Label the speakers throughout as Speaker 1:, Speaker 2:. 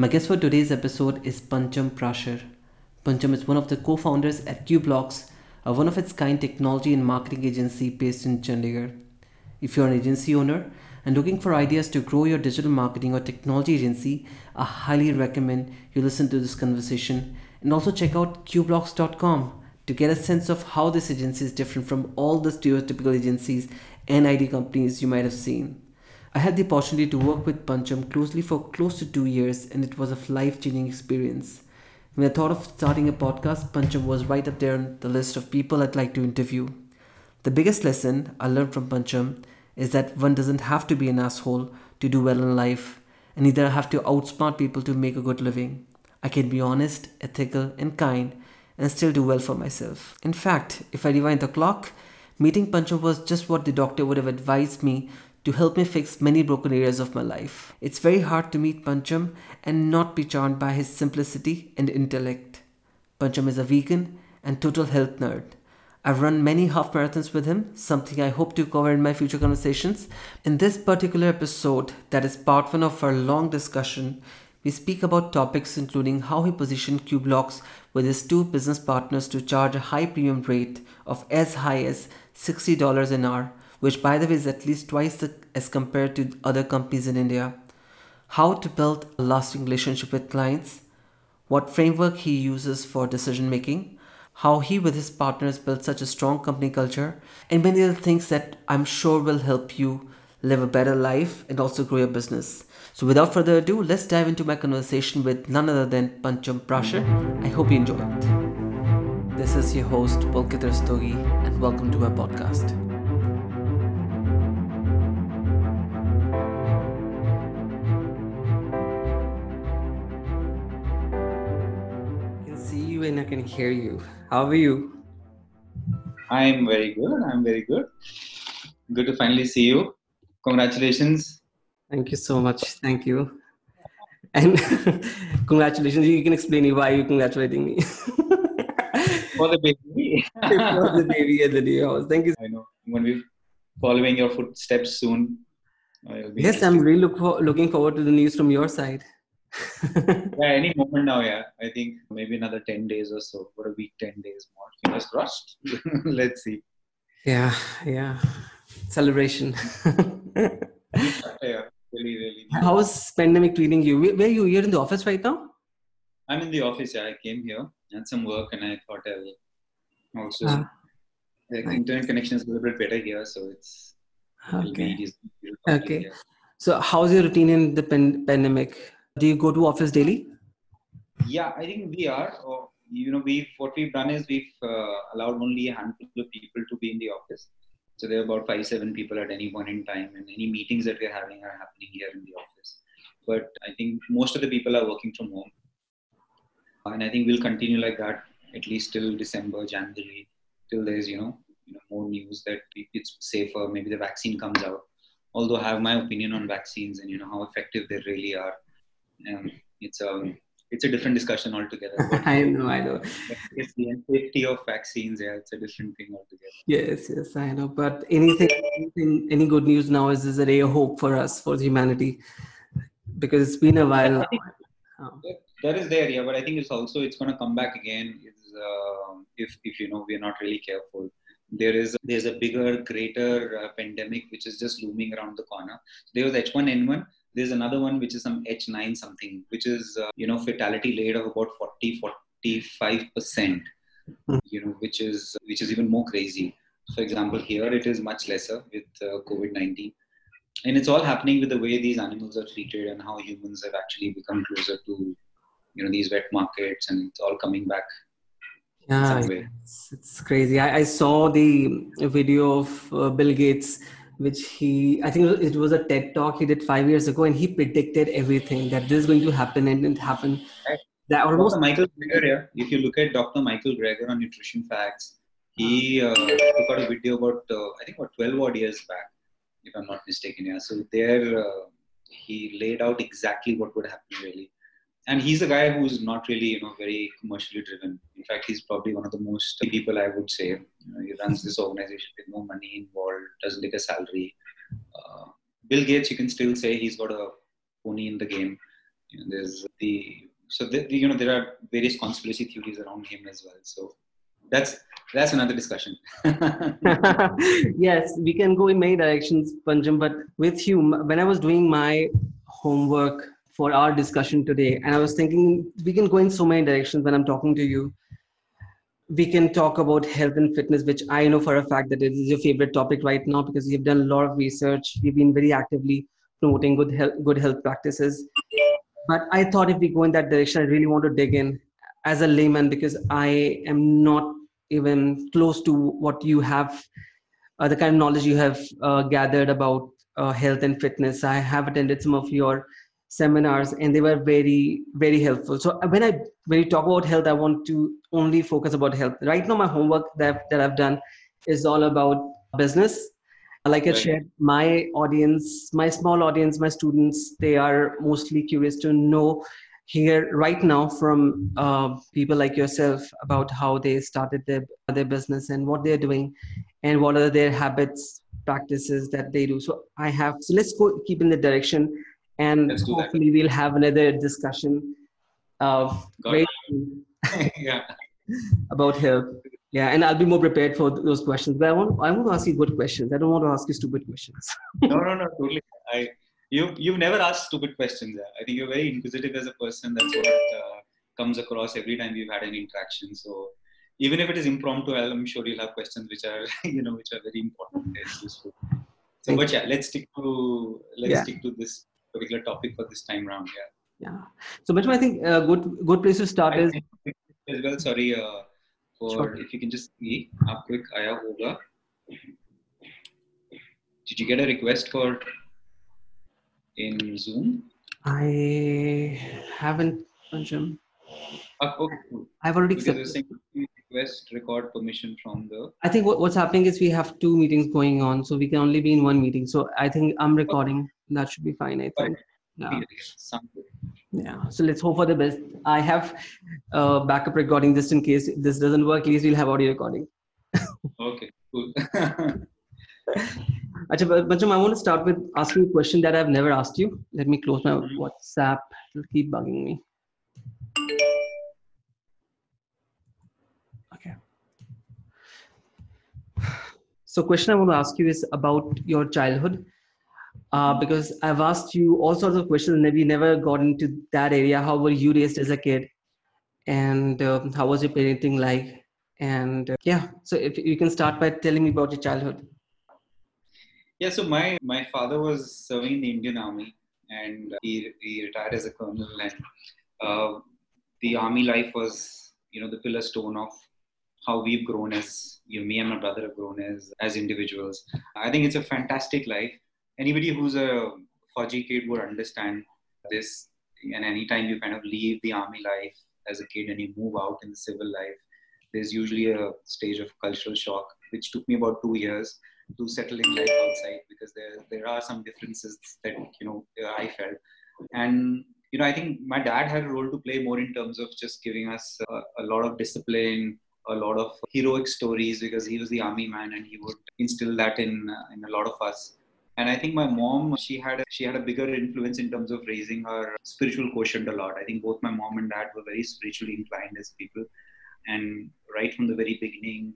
Speaker 1: My guest for today's episode is Pancham Prashar. Pancham is one of the co-founders at Cueblocks, a one of its kind technology and marketing agency based in Chandigarh. If you're an agency owner and looking for ideas to grow your digital marketing or technology agency, I highly recommend you listen to this conversation and also check out cueblocks.com to get a sense of how this agency is different from all the stereotypical agencies and IT companies you might have seen. I had the opportunity to work with Pancham closely for close to two years, and it was a life changing experience. When I thought of starting a podcast, Pancham was right up there on the list of people I'd like to interview. The biggest lesson I learned from Pancham is that one doesn't have to be an asshole to do well in life, and neither have to outsmart people to make a good living. I can be honest, ethical, and kind, and still do well for myself. In fact, if I rewind the clock, meeting Pancham was just what the doctor would have advised me to help me fix many broken areas of my life. It's very hard to meet Pancham and not be charmed by his simplicity and intellect. Pancham is a vegan and total health nerd. I've run many half marathons with him, something I hope to cover in my future conversations. In this particular episode, that is part one of our long discussion, we speak about topics including how he positioned Cueblocks with his two business partners to charge a high premium rate of as high as $60 an hour which by the way is at least twice the, as compared to other companies in India. How to build a lasting relationship with clients, what framework he uses for decision making, how he with his partners built such a strong company culture, and many other things that I'm sure will help you live a better life and also grow your business. So without further ado, let's dive into my conversation with none other than Pancham Prashar. I hope you enjoy it. This is your host, Pulkit Rastogi, and welcome to my podcast. And I can hear you. How are you?
Speaker 2: I'm very good. I'm very good. Good to finally see you. Congratulations.
Speaker 1: Thank you so much. Thank you. And congratulations. You can explain why you're congratulating me.
Speaker 2: For the baby.
Speaker 1: For the baby at the day house. Thank you.
Speaker 2: I know. I'm going to be following your footsteps soon.
Speaker 1: Yes, I'm really look for, looking forward to the news from your side.
Speaker 2: Yeah, any moment now, yeah. I think maybe another 10 days or so, for a week, 10 days more. Fingers crossed. Let's see.
Speaker 1: Yeah, yeah. Celebration.
Speaker 2: yeah, really, really.
Speaker 1: How's pandemic treating you? Where, you? You're in the office right now?
Speaker 2: I'm in the office, yeah. I came here, had some work, and I thought I'll also. Uh, the internet connection is a little bit better here, so it's.
Speaker 1: Okay. Okay. So, how's your routine in the pan- pandemic? Do you go to office daily?
Speaker 2: Yeah, I think we are. Or, you know, we've what we've done is we've uh, allowed only a handful of people to be in the office. So there are about five, seven people at any point in time, and any meetings that we're having are happening here in the office. But I think most of the people are working from home, and I think we'll continue like that at least till December, January, till there's you know, you know more news that it's safer. Maybe the vaccine comes out. Although I have my opinion on vaccines and you know how effective they really are um, it's a um, it's a different discussion altogether.
Speaker 1: I know, I know.
Speaker 2: It's the safety of vaccines. Yeah, it's a different thing altogether.
Speaker 1: Yes, yes, I know. But anything, anything any good news now is, is a ray of hope for us, for humanity, because it's been a while.
Speaker 2: Oh. That is there, yeah. But I think it's also it's going to come back again. Is uh, if if you know we're not really careful. There is there's a bigger, greater uh, pandemic which is just looming around the corner. There was H1N1 there's another one which is some H9 something, which is uh, you know fatality rate of about 40 45 percent. Hmm. You know, which is which is even more crazy. For example, here it is much lesser with uh, COVID 19 and it's all happening with the way these animals are treated and how humans have actually become closer to you know these wet markets and it's all coming back
Speaker 1: yeah it's, it's, crazy I, I, saw the video of uh, bill gates which he i think it was a ted talk he did five years ago and he predicted everything that this is going to happen and it happened
Speaker 2: that almost Dr. michael greger yeah. if you look at dr michael greger on nutrition facts he uh, took out a video about uh, i think about 12 odd years back if i'm not mistaken yeah so there uh, he laid out exactly what would happen really and he's a guy who's not really you know very commercially driven in fact he's probably one of the most people i would say you know, he runs this organization with no money involved doesn't take a salary uh, bill gates you can still say he's got a pony in the game You know, there's the so the, you know there are various conspiracy theories around him as well. So that's that's another discussion.
Speaker 3: yes, we can go in many directions, Pancham. But with you, when I was doing my homework for our discussion today, and I was thinking we can go in so many directions when I'm talking to you. We can talk about health and fitness, which I know for a fact that it is your favorite topic right now because you've done a lot of research. You've been very actively promoting good health, good health practices. But I thought if we go in that direction, I really want to dig in as a layman because I am not even close to what you have, uh, the kind of knowledge you have uh, gathered about uh, health and fitness. I have attended some of your seminars and they were very, very helpful. So when I when you talk about health, I want to only focus about health. Right now, my homework that, that I've done is all about business. Like I shared, my audience, my small audience, my students, they are mostly curious to know hear right now from uh, people like yourself about how they started their their business and what they're doing and what are their habits practices that they do so i have so let's go keep in the direction and hopefully we'll have another discussion of
Speaker 2: yeah.
Speaker 3: about health yeah and i'll be more prepared for those questions but i want i want to ask you good questions i don't want to ask you stupid questions
Speaker 2: no no no totally i you you've never asked stupid questions. I think you're very inquisitive as a person. That's what uh, comes across every time we've had an interaction. So even if it is impromptu, I'm sure you'll have questions which are you know which are very important and useful. So, but yeah, let's stick to let's yeah. stick to this particular topic for this time round. Yeah.
Speaker 3: Yeah. So, Mitchum, I think a uh, good good place to start I is
Speaker 2: as well. Sorry uh, for sure. if you can just see up quick. Aya hoga. Did you get a request for in Zoom?
Speaker 3: I haven't, Pancham.
Speaker 2: Uh, okay.
Speaker 3: I've already accepted.
Speaker 2: request record permission from the.
Speaker 3: I think what, what's happening is we have two meetings going on, so we can only be in one meeting. So I think I'm recording. That should be fine. I think. Yeah. yeah. So let's hope for the best. I have uh, backup recording just in case this doesn't work. At least we'll have audio recording.
Speaker 2: okay. Cool.
Speaker 3: Achha, I want to start with asking a question that I've never asked you. Let me close my mm-hmm. WhatsApp. It'll keep bugging me. Okay. So, question I want to ask you is about your childhood, uh, because I've asked you all sorts of questions, and we never got into that area. How were you raised as a kid, and uh, how was your parenting like? And uh, yeah, so if you can start by telling me about your childhood.
Speaker 2: Yeah, so my my father was serving in the Indian Army, and he, he retired as a colonel. And uh, the army life was, you know, the pillar stone of how we've grown as you know, me and my brother have grown as as individuals. I think it's a fantastic life. Anybody who's a Fauji kid would understand this. And anytime you kind of leave the army life as a kid and you move out in the civil life, there's usually a stage of cultural shock, which took me about two years to settle in life outside because there there are some differences that you know I felt, and you know I think my dad had a role to play more in terms of just giving us a, a lot of discipline, a lot of heroic stories because he was the army man and he would instill that in in a lot of us. And I think my mom, she had a, she had a bigger influence in terms of raising her spiritual quotient a lot. I think both my mom and dad were very spiritually inclined as people, and right from the very beginning,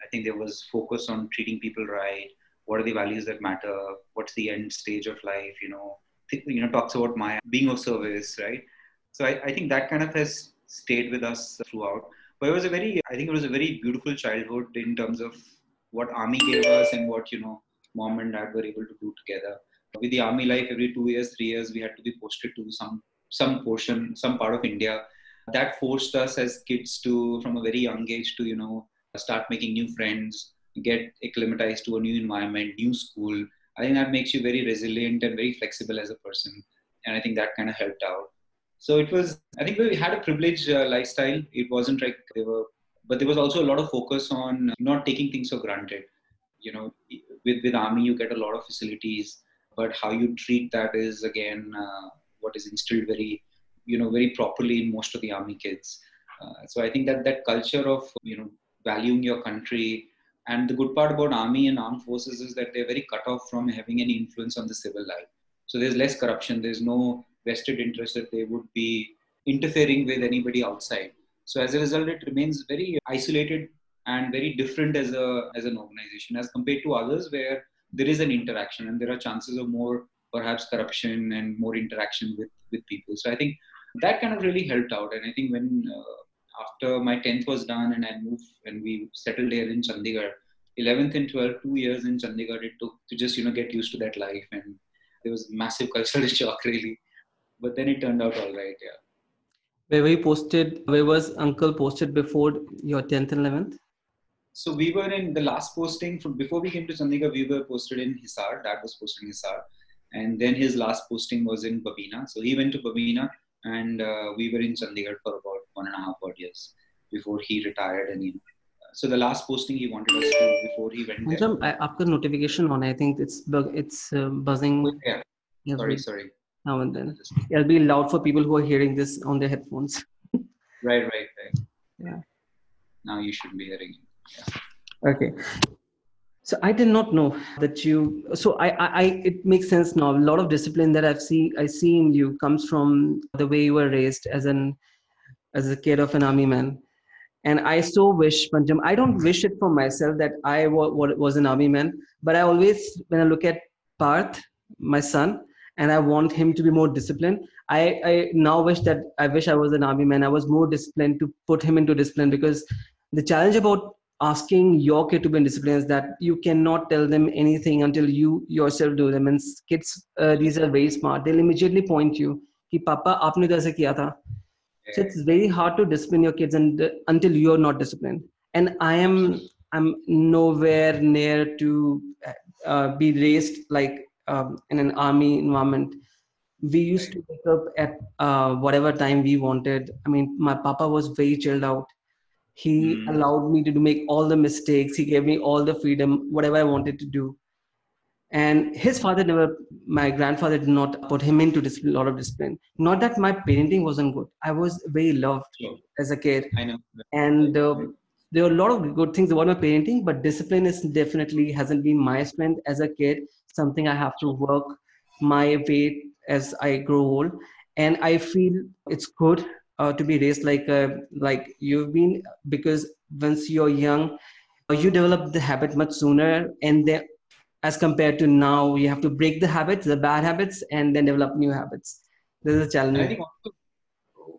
Speaker 2: I think there was focus on treating people right. What are the values that matter? What's the end stage of life? You know, you know, talks about my being of service, right? So I, I think that kind of has stayed with us throughout. But it was a very, I think it was a very beautiful childhood in terms of what army gave us and what you know mom and dad were able to do together. With the army life, every two years, three years, we had to be posted to some some portion, some part of India. That forced us as kids to, from a very young age, to you know start making new friends, get acclimatized to a new environment, new school. I think that makes you very resilient and very flexible as a person. And I think that kind of helped out. So it was, I think we had a privileged uh, lifestyle. It wasn't like they were, but there was also a lot of focus on not taking things for granted. You know, with, with Army, you get a lot of facilities, but how you treat that is again uh, what is instilled very, you know, very properly in most of the Army kids. Uh, so I think that that culture of, you know, valuing your country. And the good part about army and armed forces is that they're very cut off from having any influence on the civil life. So there's less corruption. There's no vested interest that they would be interfering with anybody outside. So as a result, it remains very isolated and very different as a as an organization as compared to others where there is an interaction and there are chances of more perhaps corruption and more interaction with with people. So I think that kind of really helped out. And I think when uh, after my 10th was done and I moved and we settled here in Chandigarh, 11th and 12th, two years in Chandigarh, it took to just, you know, get used to that life. And there was massive cultural shock really. But then it turned out all right, yeah.
Speaker 3: Where you posted? Where was Uncle posted before your 10th and 11th?
Speaker 2: So we were in the last posting from before we came to Chandigarh, we were posted in Hisar. Dad was posted in Hisar. And then his last posting was in Babina. So he went to Babina and uh, we were in Chandigarh for about one and a half odd years before he retired. And you know, so the last posting he wanted us to before he went there.
Speaker 3: I, after notification on, I think it's it's uh, buzzing.
Speaker 2: Oh, yeah. yeah. Sorry, sorry.
Speaker 3: Now and then. It'll be loud for people who are hearing this on their headphones.
Speaker 2: right, right, right.
Speaker 3: Yeah.
Speaker 2: Now you should be hearing.
Speaker 3: Yeah. Okay. So i did not know that you so I, I it makes sense now. A lot of discipline that i've seen i see in you comes from the way you were raised as an as a kid of an army man. And i so wish pancham i don't wish it for myself that i w- was an army man but i always when i look at parth my son and i want him to be more disciplined i i now wish that i wish i was an army man. I was more disciplined to put him into discipline because the challenge about asking your kid to be in disciplines that you cannot tell them anything until you yourself do them. And kids uh, these are very smart. They'll immediately point you ki papa aapne kaise kiya tha? Yeah. so it's very hard to discipline your kids and uh, until you're not disciplined. And i am i'm nowhere near to uh, uh, be raised like um, in an army environment. We used right. to wake up at uh, whatever time we wanted. I mean my papa was very chilled out he mm. allowed me to make all the mistakes. He gave me all the freedom whatever i wanted to do. And his father never my grandfather did not put him into a lot of discipline. Not that my parenting wasn't good. I was very loved sure. as a kid.
Speaker 2: I know.
Speaker 3: And uh, there are a lot of good things about my parenting but discipline is definitely hasn't been my strength. As a kid something i have to work my way as i grow old. And i feel it's good uh, to be raised like uh, like you've been because once you're young uh, you develop the habit much sooner and then as compared to now you have to break the habits the bad habits and then develop new habits. This is a challenge.
Speaker 2: I think also,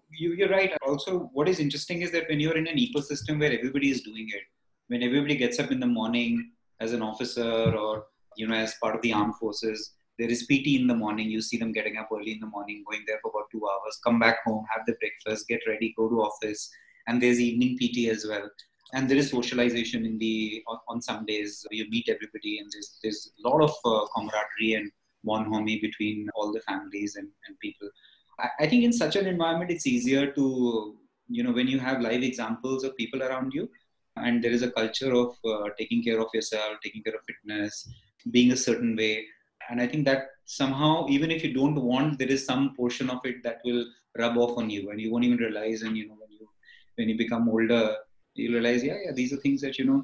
Speaker 2: you're right. Also what is interesting is that when you're in an ecosystem where everybody is doing it when everybody gets up in the morning as an officer or you know as part of the armed forces there is PT in the morning. You see them getting up early in the morning, going there for about two hours, come back home, have the breakfast, get ready, go to office. And there's evening PT as well. And there is socialization in the on, some days. You meet everybody, and there's there's a lot of uh, camaraderie and bonhomie between all the families and, and people. I, I think in such an environment, it's easier to you know when you have live examples of people around you, and there is a culture of uh, taking care of yourself, taking care of fitness, being a certain way and i think that somehow even if you don't want there is some portion of it that will rub off on you and you won't even realize. And you know when you when you become older you realize yeah yeah these are things that you know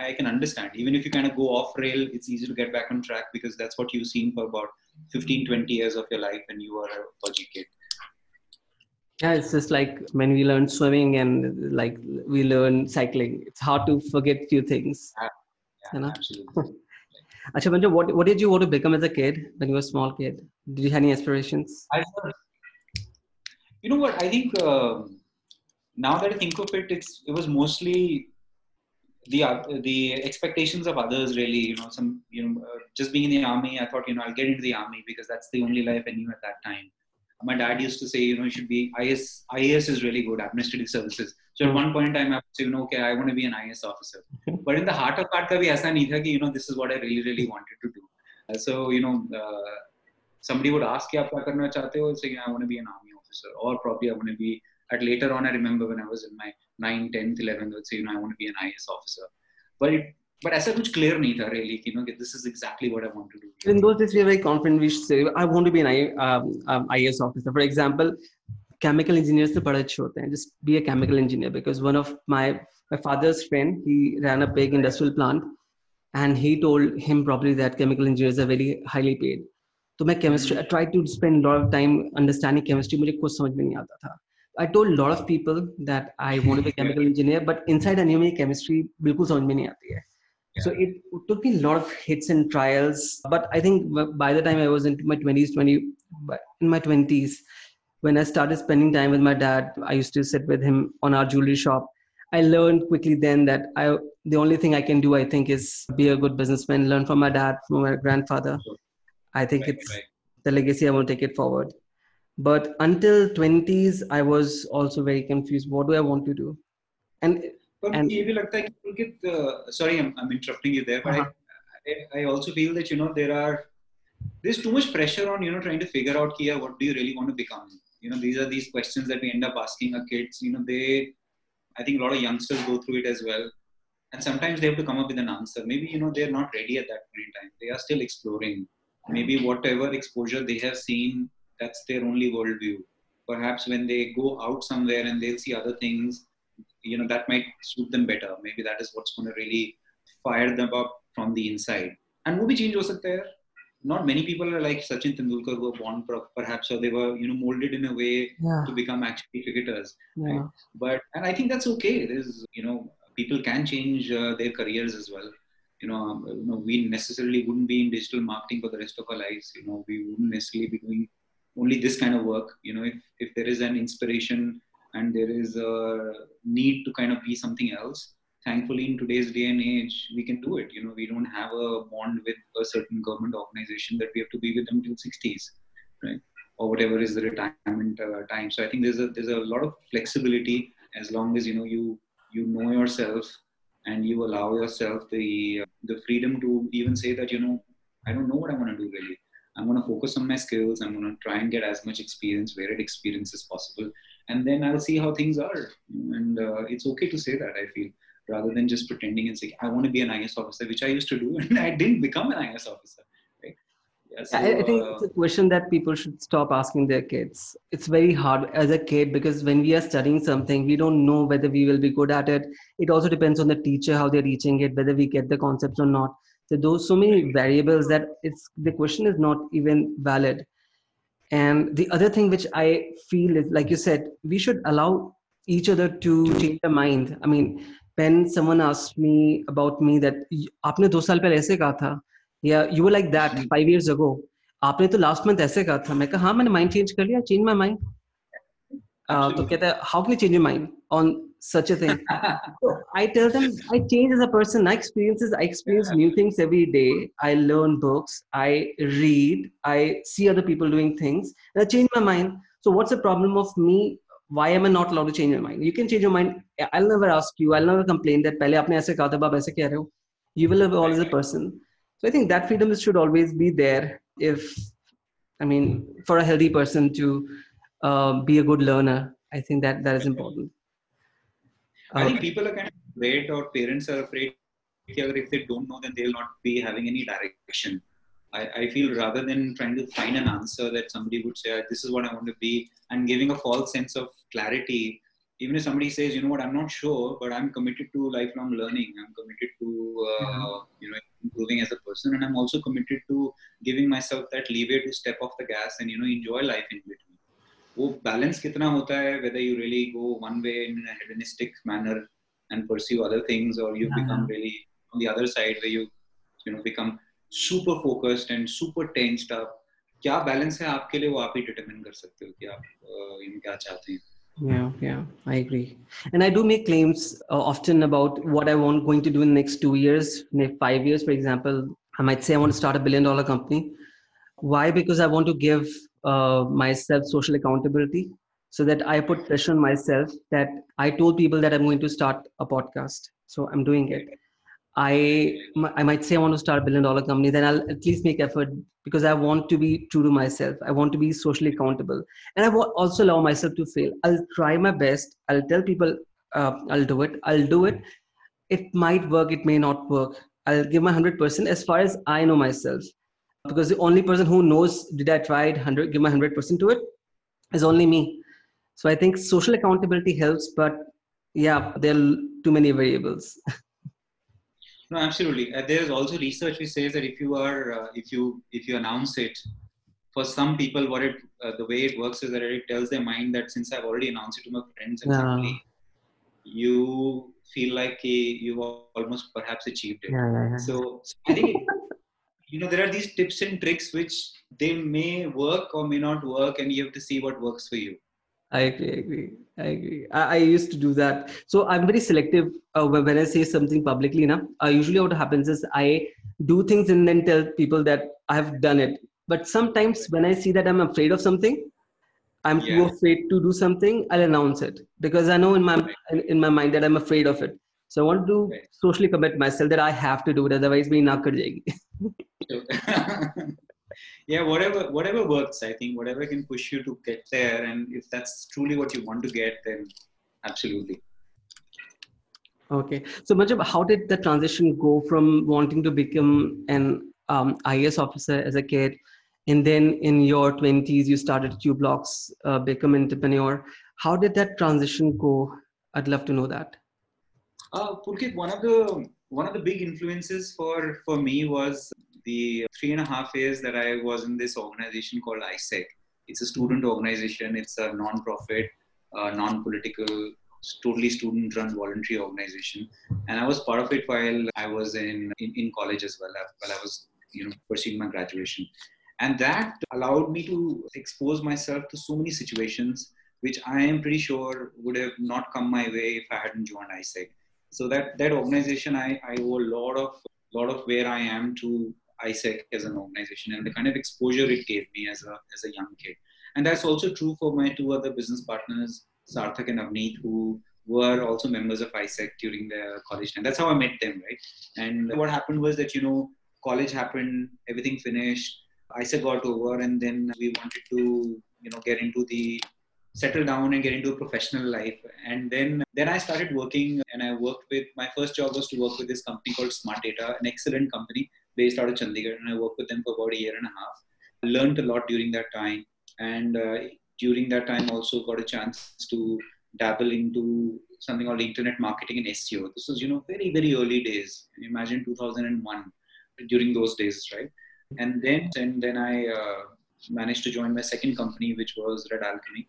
Speaker 2: i can understand. Even if you kind of go off rail it's easy to get back on track because that's what you've seen for about 15 20 years of your life when you were a Fauji kid.
Speaker 3: Yeah it's just like when we learn swimming and like we learn cycling it's hard to forget few things.
Speaker 2: Yeah, yeah, you know? absolutely
Speaker 3: Achha, what, what did you want to become as a kid when you were a small kid? Did you have any aspirations?
Speaker 2: I, you know what? I think uh, now that I think of it, it's it was mostly the uh, the expectations of others. Really, you know, some you know, uh, just being in the army. I thought, you know, I'll get into the army because that's the only life I knew at that time. My dad used to say, you know, you should be IS. IAS is really good, administrative services. So at hmm. one point in time, I was you know, okay, I want to be an IS officer. but in the heart of heart, kabhi aisa nahi tha ki, you know, this is what I really, really wanted to do. Uh, so, you know, uh, somebody would ask, you, kya karna chahte ho? Say, I want to be an army officer. Or probably I want to be, at later on, I remember when I was in my 9th, 10th, 11th, I would say, you know, I want to be an IS officer. But it, but ऐसा कुछ clear नहीं था really you know this is exactly what I want to do.
Speaker 3: In those days we were very confident we should say I want to be an I, um, um, IS officer. For example, chemical engineers से बड़े अच्छे होते हैं just be a chemical engineer because one of my my father's friend he ran a big industrial plant and he told him probably that chemical engineers are very highly paid तो मैं chemistry I tried to spend a lot of time understanding chemistry मुझे कुछ समझ में नहीं आता था I told a lot of people that I want to be a chemical engineer but inside I knew मेरी chemistry बिल्कुल समझ में नहीं आती है so it, it took me a lot of hits and trials but I think by the time I was into my 20s 20 in my 20s when I started spending time with my dad I used to sit with him on our jewelry shop I learned quickly then that I the only thing I can do I think is be a good businessman, learn from my dad, from my grandfather. I think right, it's right. the legacy I want to take it forward. But until 20s, I was also very confused. What do I want to do? And
Speaker 2: but and ये भी लगता है uh, sorry I'm, I'm interrupting you there but uh-huh. I, I also feel that you know there are there's too much pressure on you know trying to figure out here what do you really want to become you know these are these questions that we end up asking our kids you know they I think a lot of youngsters go through it as well. And sometimes they have to come up with an answer. Maybe, you know, they're not ready at that point in time. They are still exploring. Maybe whatever exposure they have seen, that's their only worldview. Perhaps when they go out somewhere and they'll see other things, you know, that might suit them better. Maybe that is what's going to really fire them up from the inside. And movie change was there not many people are like Sachin Tendulkar who were born perhaps or they were you know molded in a way yeah. to become actually cricketers. Yeah. Right? But and I think that's okay. There's you know people can change uh, their careers as well. You know, um, you know, we necessarily wouldn't be in digital marketing for the rest of our lives. You know, we wouldn't necessarily be doing only this kind of work. You know, if if there is an inspiration and there is a need to kind of be something else, thankfully in today's day and age we can do it. You know we don't have a bond with a certain government organization that we have to be with them till 60s right? Or whatever is the retirement uh, time. So i think there's a there's a lot of flexibility as long as you know you you know yourself and you allow yourself the uh, the freedom to even say that you know i don't know what i want to do really. I'm going to focus on my skills. I'm going to try and get as much experience varied experience as possible and then i'll see how things are and uh, it's okay to say that i feel rather than just pretending and saying, I want to be an IS officer, which I used to do, and I didn't become an IS officer. Right?
Speaker 3: Yeah, so, I, think uh, it's a question that people should stop asking their kids. It's very hard as a kid because when we are studying something, we don't know whether we will be good at it. It also depends on the teacher, how they're teaching it, whether we get the concepts or not. So those so many variables that it's the question is not even valid And the other thing which I feel is, like you said, we should allow each other to change their mind. I mean, when someone asked me about me that आपने दो साल पहले ऐसे कहा था या you were like that five years ago आपने तो लास्ट मंथ ऐसे कहा था मैं कहा हाँ मैंने माइंड चेंज कर लिया चेंज माई माइंड तो कहता है how can change your mind on such a thing so i tell them i change as a person i experiences i experience new things every day i learn books i read i see other people doing things and i change my mind so what's the problem of me why am I not allowed to change my mind? You can change your mind. I'll never ask you. I'll never complain that पहले आपने ऐसे कहा था आप ऐसे कह रहे हो. You will have always a person. So I think that freedom should always be there. If I mean, for a healthy person to uh, be a good learner, I think that that is important.
Speaker 2: I think people are kind of afraid, or parents are afraid. If they don't know, then they'll not be having any direction. I, I, feel rather than trying to find an answer that somebody would say, this is what I want to be, and giving a false sense of clarity, even if somebody says, you know what, I'm not sure, but I'm committed to lifelong learning. I'm committed to, uh, mm-hmm. you know, improving as a person. And I'm also committed to giving myself that leeway to step off the gas and, you know, enjoy life in between. वो balance कितना होता है whether you really go one way in a hedonistic manner and pursue other things or you uh-huh. become really on the other side where you you know become super focused and super tensed up क्या balance है आपके लिए वो आप ही determine कर सकते हो कि आप uh, क्या चाहते हैं
Speaker 3: yeah yeah i agree and i do make claims uh, often about what i want going to do in the next two years next five years for example i might say i want to start a billion dollar company why because i want to give uh, myself social accountability so that i put pressure on myself that i told people that i'm going to start a podcast so i'm doing it I I might say I want to start a billion dollar company, then I'll at least make effort because I want to be true to myself. I want to be socially accountable, and I will also allow myself to fail. I'll try my best. I'll tell people uh, I'll do it. I'll do it. It might work. It may not work. I'll give my hundred percent as far as I know myself, because the only person who knows did I try it hundred give my hundred percent to it is only me. So I think social accountability helps, but yeah, there are too many variables.
Speaker 2: No, absolutely. Uh, there is also research which says that if you are, uh, if you, if you announce it, for some people, what it uh, the way it works is that it tells their mind that since I've already announced it to my friends and
Speaker 3: Yeah.
Speaker 2: family, you feel like eh, you've almost perhaps achieved it.
Speaker 3: Yeah, yeah, yeah.
Speaker 2: So, so I think you know there are these tips and tricks which they may work or may not work, and you have to see what works for you.
Speaker 3: I agree. I agree. I agree. I, I used to do that. So I'm very selective uh, when I say something publicly. Now, uh, usually what happens is I do things and then tell people that I have done it. But sometimes when I see that I'm afraid of something, I'm too afraid to do something. I'll announce it because I know in my in, in my mind that I'm afraid of it. So I want to
Speaker 2: Right.
Speaker 3: socially commit myself that I have to do it. Otherwise, me kar jayegi.
Speaker 2: Yeah, whatever whatever works. I think whatever can push you to get there, and if that's truly what you want to get, then absolutely.
Speaker 3: Okay. So, Majab, how did the transition go from wanting to become an um, IS officer as a kid, and then in your 20s, you started Cueblocks, uh, become entrepreneur? How did that transition go? I'd love to know that.
Speaker 2: Uh, Pulkit, one of the one of the big influences for for me was the three and a half years that I was in this organization called AIESEC. It's a student organization. It's a non-profit, uh, non-political, totally student-run voluntary organization, and I was part of it while I was in in, in college as well. While I was you know pursuing my graduation, and that allowed me to expose myself to so many situations which I am pretty sure would have not come my way if I hadn't joined AIESEC so that that organization I, I owe a lot of lot of where I am to AIESEC as an organization and the kind of exposure it gave me as a as a young kid. And that's also true for my two other business partners, Sarthak and Avneet, who were also members of AIESEC during their college time. That's how I met them, right? And what happened was that, you know, college happened, everything finished, AIESEC got over, and then we wanted to, you know, get into the settle down and get into a professional life. And then then i started working and i worked with my first job was to work with this company called smart data an excellent company based out of chandigarh. And i worked with them for about a year and a half. Learned a lot during that time. And uh, during that time also got a chance to dabble into something called internet marketing and seo this was you know very very early days. Imagine 2001 during those days right? And then and then i uh, managed to join my second company which was red alchemy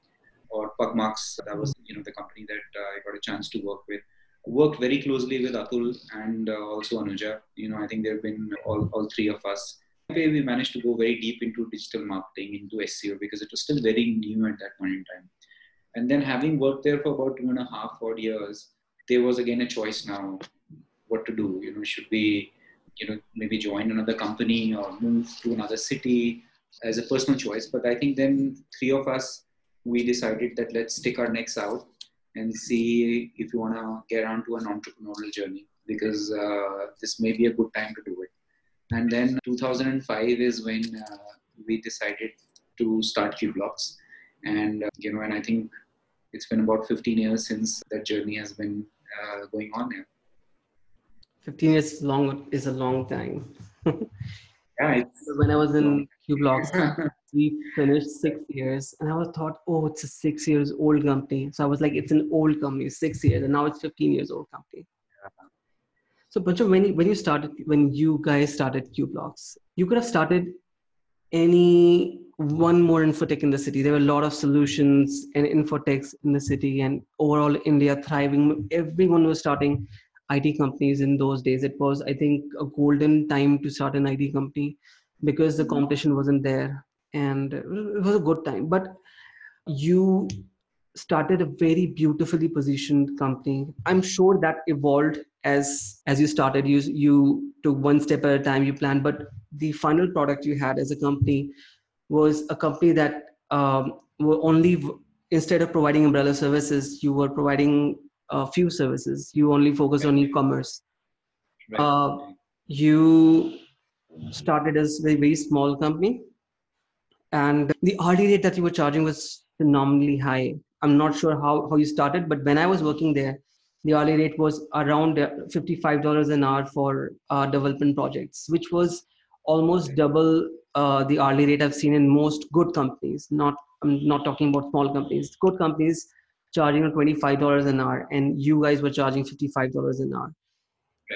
Speaker 2: or Pugmarks. That was you know the company that uh, I got a chance to work with. Worked very closely with Atul and uh, also Anuja. You know, I think there have been all, all three of us. We managed to go very deep into digital marketing, into SEO because it was still very new at that point in time. And then having worked there for about two and a half odd years, there was again a choice now what to do. You know, should we, you know, maybe join another company or move to another city as a personal choice. But I think then three of us we decided that let's stick our necks out and see if you want to get onto an entrepreneurial journey because uh, this may be a good time to do it. And then 2005 is when uh, we decided to start Cueblocks. And, uh, you know, and I think it's been about 15 years since that journey has been uh, going on now.
Speaker 3: 15 years long is a long time.
Speaker 2: Yeah,
Speaker 3: when I was in Cueblocks, we finished six years and i was thought oh it's a six years old company. So i was like it's an old company six years and now it's 15 years old company. So bunch when you, when you started when you guys started Cueblocks you could have started any one more infotech in the city. There were a lot of solutions and infotechs in the city and overall india thriving. Everyone was starting it companies in those days. It was i think a golden time to start an it company because the competition wasn't there and it was a good time. But you started a very beautifully positioned company. I'm sure that evolved as as you started. You you took one step at a time you planned but the final product you had as a company was a company that um, were only instead of providing umbrella services you were providing a few services. You only focus on e-commerce.
Speaker 2: Right.
Speaker 3: uh, you started as a very, very small company and the hourly rate that you were charging was phenomenally high. I'm not sure how, how you started, but when I was working there, the hourly rate was around $55 an hour for uh, development projects, which was almost double uh, the hourly rate I've seen in most good companies. Not I'm not talking about small companies. Good companies charging $25 an hour, and you guys were charging $55 an hour.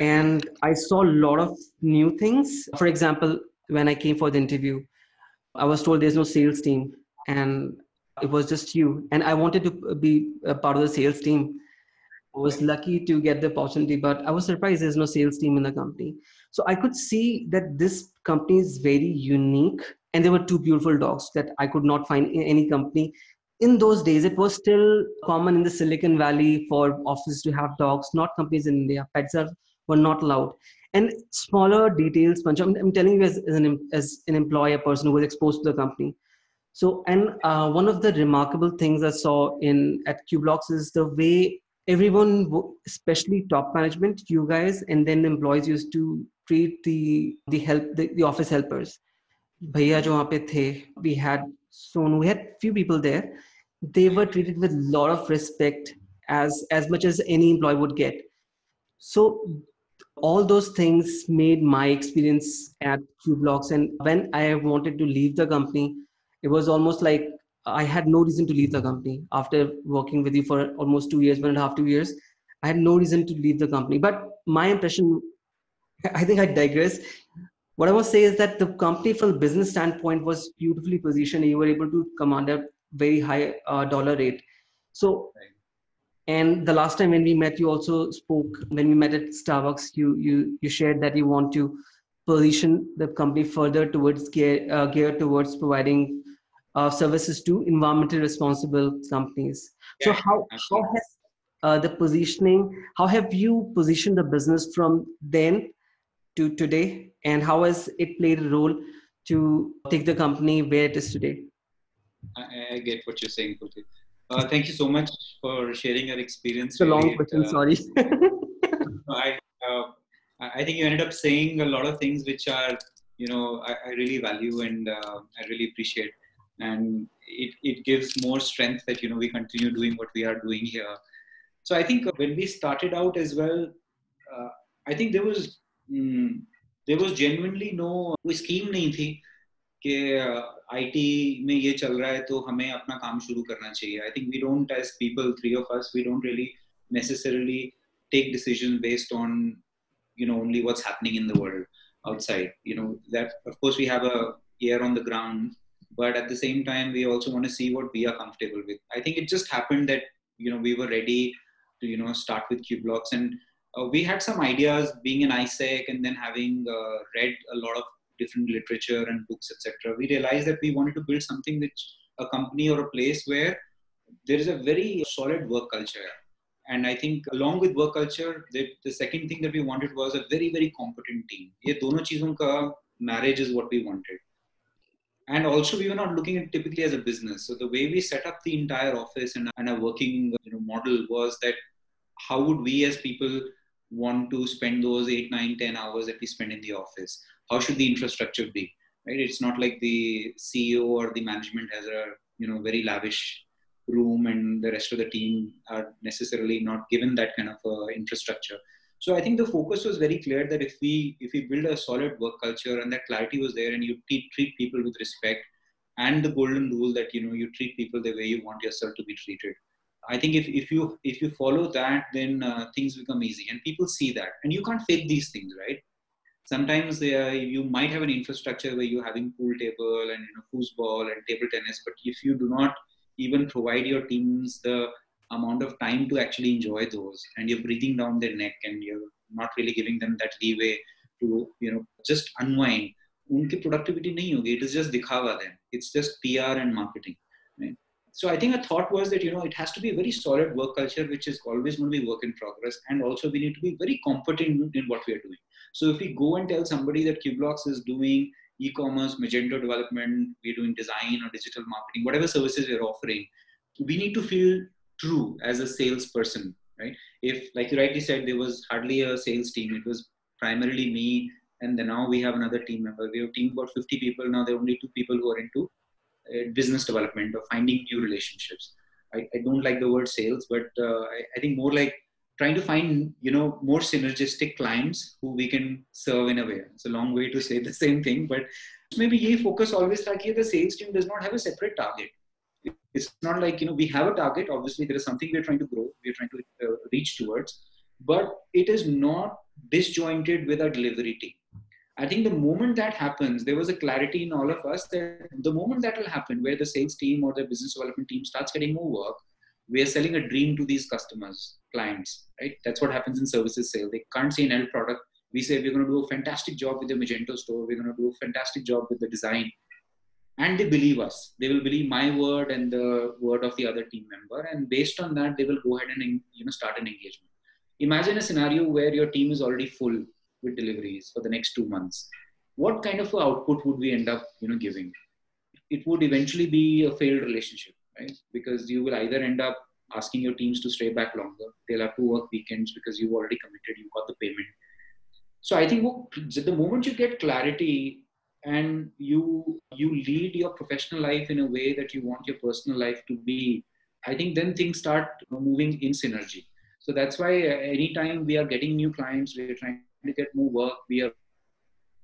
Speaker 3: And I saw a lot of new things. For example, when I came for the interview, I was told there's no sales team, and it was just you. And I wanted to be a part of the sales team. I was lucky to get the opportunity, but I was surprised there's no sales team in the company. So I could see that this company is very unique, and there were two beautiful dogs that I could not find in any company. In those days, it was still common in the Silicon Valley for offices to have dogs, not companies in India. Pets are, were not allowed. And smaller details punch I'm, I'm telling you as, as, an, as an employee a person who was exposed to the company. So and uh, one of the remarkable things i saw in at cueblocks is the way everyone especially top management you guys and then employees used to treat the the help the, the office helpers. Bhaiya jo pe the we had so we had few people there. They were treated with a lot of respect as as much as any employee would get. So all those things made my experience at cueblocks. And when i wanted to leave the company it was almost like i had no reason to leave the company after working with you for almost two years one and a half two years. I had no reason to leave the company. But my impression i think i digress. What i was saying is that the company from business standpoint was beautifully positioned. You were able to command a very high uh, dollar rate. So and the last time when we met you also spoke when we met at starbucks you you you shared that you want to position the company further towards gear, uh, geared towards providing uh, services to environmentally responsible companies yeah, so how absolutely. how has uh, the positioning how have you positioned the business from then to today and how has it played a role to take the company where it is today
Speaker 2: i, I get what you're saying Pulkit. Uh, thank you so much for sharing your experience.
Speaker 3: It's a long question, uh, sorry.
Speaker 2: I, uh, I think you ended up saying a lot of things which are, you know, I, I really value and uh, I really appreciate. And it, it gives more strength that, you know, we continue doing what we are doing here. So I think when we started out as well, uh, I think there was, mm, there was genuinely no scheme thi कि uh, IT में ये चल रहा है तो हमें अपना काम शुरू करना चाहिए। I think we don't as people three of us we don't really necessarily take decision based on you know only what's happening in the world outside. You know that of course we have a ear on the ground but at the same time we also want to see what we are comfortable with. I think it just happened that you know we were ready to you know start with cueblocks and uh, we had some ideas being an aiesec and then having uh, read a lot of different literature and books, etc., we realized that we wanted to build something which a company or a place where there is a very solid work culture. And I think along with work culture, the, the second thing that we wanted was a very, very competent team. ये दोनों चीजों का marriage is what we wanted. And also, we were not looking at typically as a business. So the way we set up the entire office and, and our working you know, model was that how would we as people want to spend those eight, nine, ten hours that we spend in the office? How should the infrastructure be right? It's not like the ceo or the management has a you know very lavish room and the rest of the team are necessarily not given that kind of uh, infrastructure. So i think the focus was very clear that if we if we build a solid work culture and that clarity was there and you treat, treat people with respect and the golden rule that you know you treat people the way you want yourself to be treated i think if, if you if you follow that then uh, things become easy and people see that. And you can't fake these things right sometimes uh, you might have an infrastructure where you're having pool table and you know foosball and table tennis but if you do not even provide your teams the amount of time to actually enjoy those and you're breathing down their neck and you're not really giving them that leeway to you know just unwind उनकी productivity नहीं होगी it is just दिखावा then it's just PR and marketing right so I think a thought was that you know it has to be a very solid work culture which is always going to be work in progress and also we need to be very competent in what we are doing so if we go and tell somebody that Cueblocks is doing e-commerce, Magento development, we're doing design or digital marketing, whatever services we're offering, we need to feel true as a salesperson, right? If, like you rightly said, there was hardly a sales team. It was primarily me, and then now we have another team member. We have a team about 50 people now. There are only two people who are into uh, business development or finding new relationships. I, I don't like the word sales, but uh, I, I think more like trying to find you know more synergistic clients who we can serve in a way. It's a long way to say the same thing but maybe ye focus always like the sales team does not have a separate target. It's not like you know we have a target. Obviously there is something we're trying to grow we're trying to uh, reach towards but it is not disjointed with our delivery team. I think the moment that happens, there was a clarity in all of us that the moment that will happen, where the sales team or the business development team starts getting more work, we are selling a dream to these customers, clients, right? That's what happens in services sale. They can't see an end product. We say we're going to do a fantastic job with the Magento store. We're going to do a fantastic job with the design, and they believe us. They will believe my word and the word of the other team member, and based on that, they will go ahead and you know start an engagement. Imagine a scenario where your team is already full with deliveries for the next two months. What kind of output would we end up you know giving? It would eventually be a failed relationship right? Because you will either end up asking your teams to stay back longer. They'll have to work weekends because you've already committed, you've got the payment. So I think the moment you get clarity and you you lead your professional life in a way that you want your personal life to be, I think then things start moving in synergy. So that's why uh, anytime we are getting new clients, we're trying to get more work. We are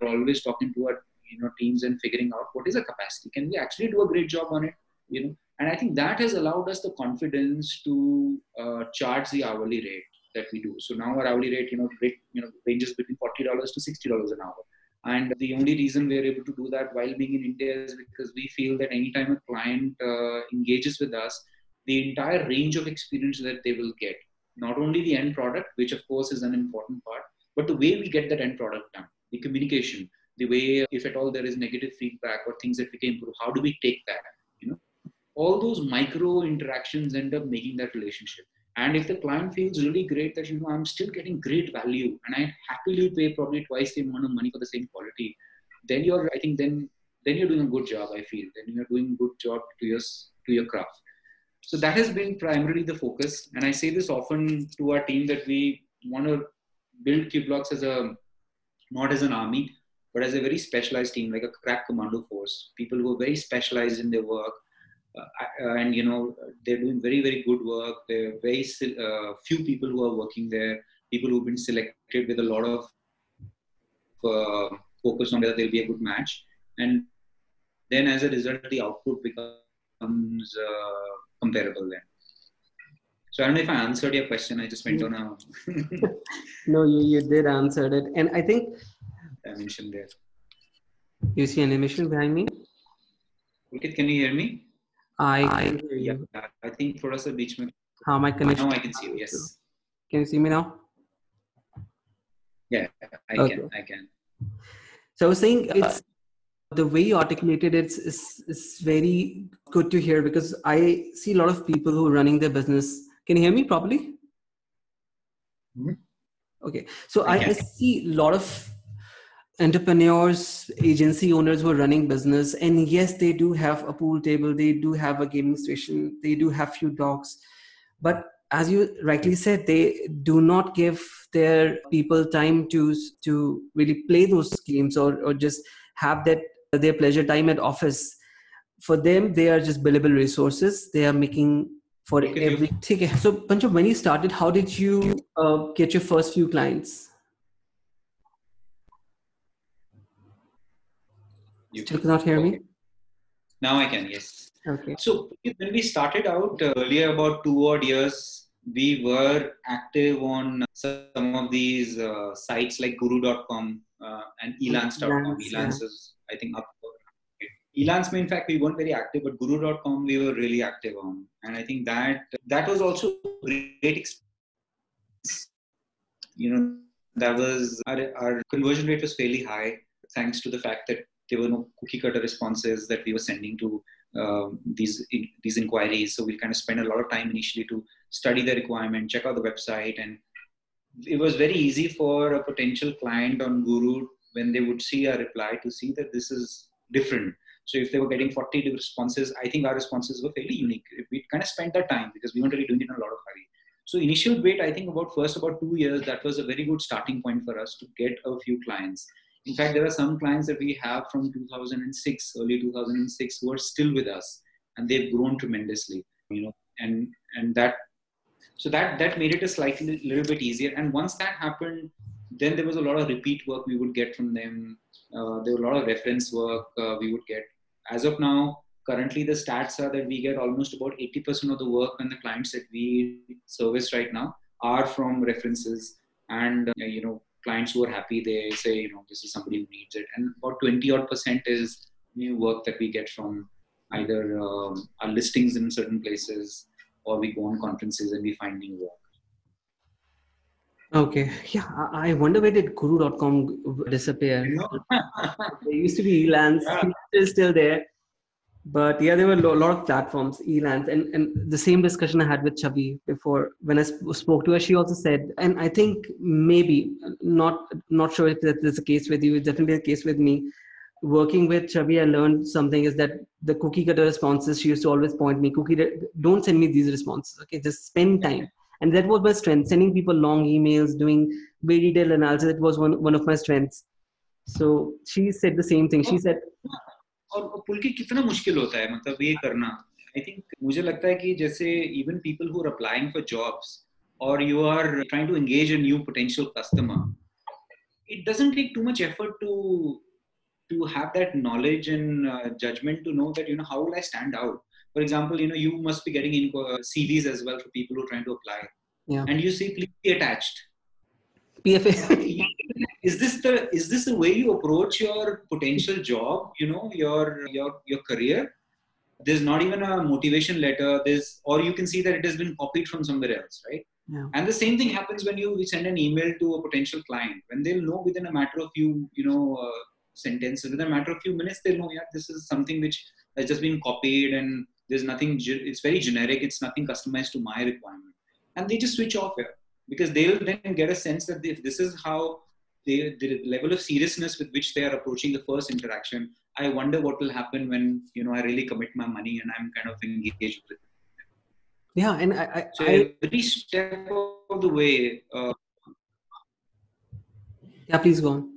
Speaker 2: always talking to our you know teams and figuring out what is a capacity. Can we actually do a great job on it? You know, and I think that has allowed us the confidence to uh, charge the hourly rate that we do. So now our hourly rate, you know, rate, you know, ranges between forty dollars to sixty dollars an hour. And the only reason we're able to do that while being in India is because we feel that anytime a client uh, engages with us, the entire range of experience that they will get, not only the end product, which of course is an important part, but the way we get that end product done, the communication, the way, if at all there is negative feedback or things that we can improve, how do we take that? All those micro interactions end up making that relationship. And if the client feels really great that you know I'm still getting great value and I happily pay probably twice the amount of money for the same quality, then you're I think then then you're doing a good job. I feel then you're doing a good job to your to your craft. So that has been primarily the focus. And I say this often to our team that we want to build Cueblocks as a not as an army, but as a very specialized team, like a crack commando force. People who are very specialized in their work, and you know they're doing very very good work. There are very uh, few people who are working there people who've been selected with a lot of uh, focus on whether they'll be a good match. And then as a result the output becomes uh, comparable then. So i don't know if i answered your question. I just went on a
Speaker 3: no you, you did answer it. And i think
Speaker 2: I mentioned there.
Speaker 3: You see animation behind me?
Speaker 2: Okay can you hear me
Speaker 3: I can hear
Speaker 2: you. Yeah, I think for us a beach
Speaker 3: How am I connected?
Speaker 2: Now I can see you. Yes.
Speaker 3: Can you see me now?
Speaker 2: Yeah, I okay. can. I can.
Speaker 3: So I was saying it's the way you articulated it is, is very good to hear because I see a lot of people who are running their business. Can you hear me properly?
Speaker 2: Mm-hmm.
Speaker 3: Okay. So I, I, I see a lot of entrepreneurs agency owners who are running business and yes they do have a pool table they do have a gaming station they do have few dogs. But as you rightly said they do not give their people time to to really play those games or, or just have that their pleasure time at office. For them they are just billable resources. They are making for everything. So Pancham when you started how did you uh, get your first few clients
Speaker 2: You
Speaker 3: Still cannot hear
Speaker 2: okay.
Speaker 3: me?
Speaker 2: Now I can, yes.
Speaker 3: Okay.
Speaker 2: So when we started out earlier, about two odd years, we were active on some of these uh, sites like guru.com uh, and elance.com. Elance, Elance yeah. is, I think, up. Elance, in fact, we weren't very active, but guru.com we were really active on. And I think that that was also great experience. You know, that was our, our conversion rate was fairly high thanks to the fact that there were no cookie cutter responses that we were sending to uh, these these inquiries. So we kind of spent a lot of time initially to study the requirement, check out the website, and it was very easy for a potential client on Guru when they would see a reply to see that this is different. So if they were getting 40 responses, I think our responses were fairly unique. We kind of spent that time because we weren't really doing it in a lot of hurry. So initial wait, I think about first about two years, that was a very good starting point for us to get a few clients. In fact, there are some clients that we have from 2006, early 2006, who are still with us, and they've grown tremendously. You know, and and that so that that made it a slightly little bit easier. And once that happened, then there was a lot of repeat work we would get from them. Uh, there were a lot of reference work uh, we would get. As of now, currently the stats are that we get almost about 80% of the work and the clients that we service right now are from references and uh, you know clients who are happy, they say, you know, this is somebody who needs it. And about 20 odd percent is new work that we get from either um, our listings in certain places or we go on conferences and we find new work.
Speaker 3: Okay. Yeah. I wonder where did guru.com disappear?
Speaker 2: You know?
Speaker 3: there used to be Elance,
Speaker 2: Yeah.
Speaker 3: it's still there. But yeah, there were a lot of platforms, Elance. And, and the same discussion I had with Chavi before when I sp- spoke to her, she also said, and I think maybe, not not sure if that is the case with you, it's definitely the case with me. Working with Chavi, I learned something is that the cookie cutter responses, she used to always point me, cookie, don't send me these responses. Okay, just spend time and that was my strength sending people long emails doing very detailed analysis that was one, one of my strengths so she said the same thing she said
Speaker 2: और और पुलकी कितना मुश्किल होता है मतलब ये करना I think मुझे लगता है कि जैसे even people who are applying for jobs और you are trying to engage a new potential customer it doesn't take too much effort to to have that knowledge and uh, judgment to know that you know how will i stand out for example you know you must be getting in uh, cvs as well for people who are trying to apply
Speaker 3: Yeah.
Speaker 2: and you say please be attached
Speaker 3: pfa
Speaker 2: is this the is this the way you approach your potential job you know your your your career? There's not even a motivation letter there's or you can see that it has been copied from somewhere else right?
Speaker 3: Yeah.
Speaker 2: and the same thing happens when you send an email to a potential client when they'll know within a matter of few you know uh, sentences within a matter of few minutes they'll know yeah this is something which has just been copied and there's nothing it's very generic it's nothing customized to my requirement. And they just switch off here because they'll then get a sense that if this is how they, the level of seriousness with which they are approaching the first interaction i wonder what will happen when you know i really commit my money and i'm kind of engaged with it.
Speaker 3: Yeah and i, I,
Speaker 2: so
Speaker 3: I
Speaker 2: every step of the way uh,
Speaker 3: yeah please go on.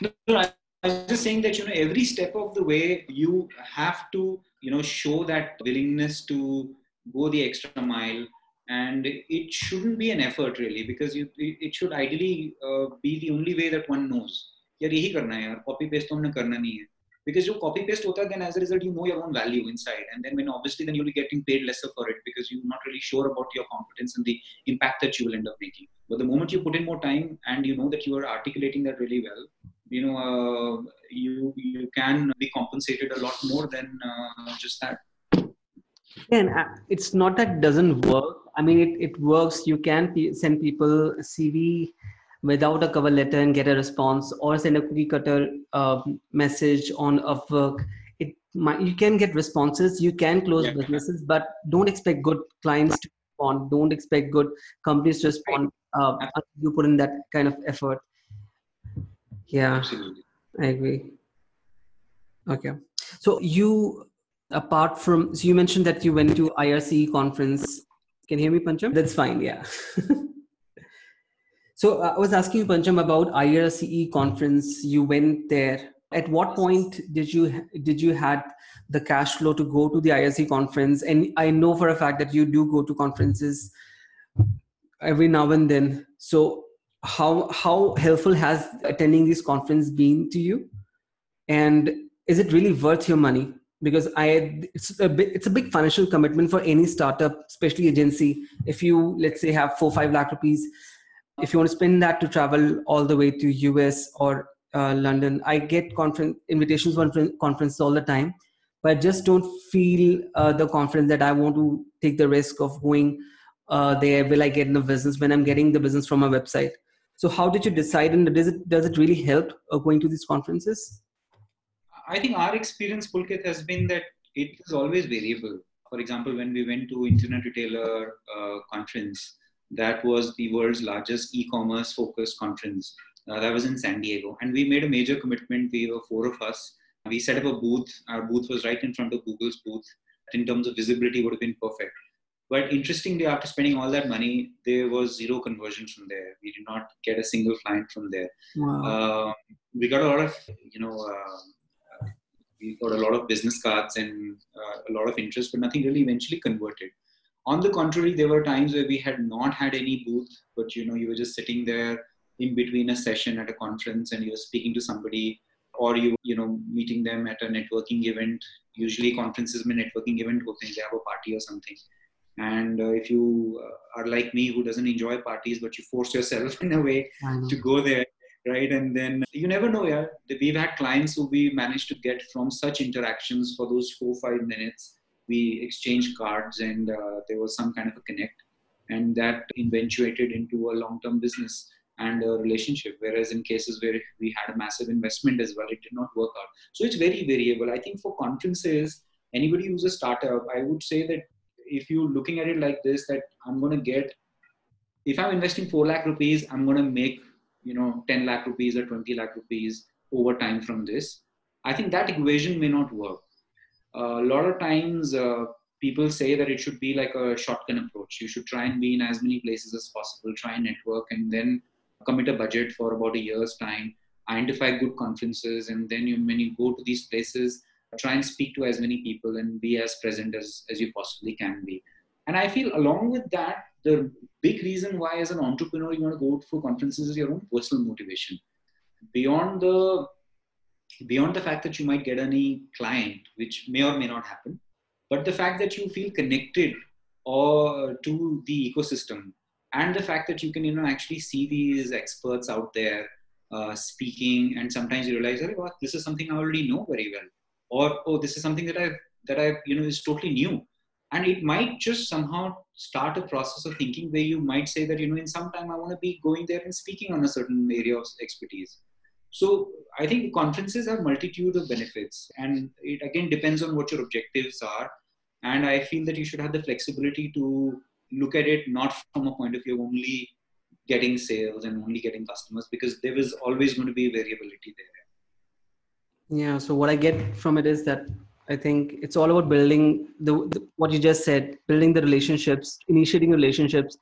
Speaker 2: No, no, I was just saying that you know every step of the way you have to you know show that willingness to go the extra mile, and it shouldn't be an effort really because you it it should ideally uh, be the only way that one knows. यार यही करना है यार copy paste तो हमने करना नहीं है because जो copy paste होता है then as a result you know your own value inside and then when obviously then you'll be getting paid lesser for it because you're not really sure about your competence and the impact that you will end up making but the moment you put in more time and you know that you are articulating that really well you know uh, you you can be compensated a lot more than uh, just that
Speaker 3: and uh, it's not that it doesn't work i mean it, it works you can p- send people a cv without a cover letter and get a response or send a cookie cutter uh, message on Upwork. It might, you can get responses, you can close
Speaker 2: Yeah.
Speaker 3: businesses, but don't expect good clients to respond. Don't expect good companies to respond. Uh, you put in that kind of effort. Yeah,
Speaker 2: absolutely
Speaker 3: I agree. Okay, so you apart from so you mentioned that you went to IRC conference. Can you hear me, Pancham? That's fine. Yeah. So uh, I was asking you, Pancham, about IRCE conference. You went there. At what point did you did you had the cash flow to go to the IRC conference? And I know for a fact that you do go to conferences every now and then. So how how helpful has attending this conference been to you? And is it really worth your money? Because I it's a bit, it's a big financial commitment for any startup, especially agency. If you let's say have four five lakh rupees if you want to spend that to travel all the way to US or uh, London, I get conference invitations for conferences all the time, but I just don't feel uh, the confidence that I want to take the risk of going uh, there. Will I get in the business when I'm getting the business from a website? So how did you decide, and does it does it really help uh, going to these conferences?
Speaker 2: I think our experience, Pulkit, has been that it is always variable. For example, when we went to Internet Retailer uh, conference, that was the world's largest e-commerce focused conference. Uh, that was in San Diego, and we made a major commitment. We were four of us. We set up a booth. Our booth was right in front of Google's booth. In terms of visibility, would have been perfect. But interestingly, after spending all that money, there was zero conversion from there. We did not get a single client from there.
Speaker 3: Wow.
Speaker 2: Uh, we got a lot of, you know, uh, we got a lot of business cards and uh, a lot of interest, but nothing really eventually converted. On the contrary, there were times where we had not had any booth, but you know, you were just sitting there in between a session at a conference and you were speaking to somebody or you you know meeting them at a networking event. Usually conferences mein networking event or they have a party or something. And uh, if you uh, are like me who doesn't enjoy parties but you force yourself in a way to go there right? And then you never know. Yeah, we've had clients who we managed to get from such interactions for those four five minutes. We exchanged cards, and uh, there was some kind of a connect, and that eventuated into a long-term business and a relationship. Whereas in cases where we had a massive investment as well, it did not work out. So it's very variable. I think for conferences, anybody who's a startup, I would say that if you're looking at it like this, that I'm going to get, if I'm investing 4 lakh rupees, I'm going to make, you know, 10 lakh rupees or 20 lakh rupees over time from this. I think that equation may not work. Uh, a lot of times, uh, people say that it should be like a shotgun approach. You should try and be in as many places as possible, try and network, and then commit a budget for about a year's time, identify good conferences, and then you, when you go to these places, try and speak to as many people and be as present as, as you possibly can be. And I feel along with that, the big reason why as an entrepreneur you want to go for conferences is your own personal motivation. Beyond the beyond the fact that you might get any client, which may or may not happen, but the fact that you feel connected or to the ecosystem and the fact that you can you know actually see these experts out there uh, speaking and sometimes you realize oh, this is something i already know very well. Or oh this is something that i've that i've you know is totally new and it might just somehow start a process of thinking where you might say that you know in some time i want to be going there and speaking on a certain area of expertise. So i think conferences have multitude of benefits and it again depends on what your objectives are. And i feel that you should have the flexibility to look at it not from a point of view only getting sales and only getting customers because there is always going to be variability there.
Speaker 3: Yeah so what i get from it is that i think it's all about building the, the what you just said building the relationships initiating relationships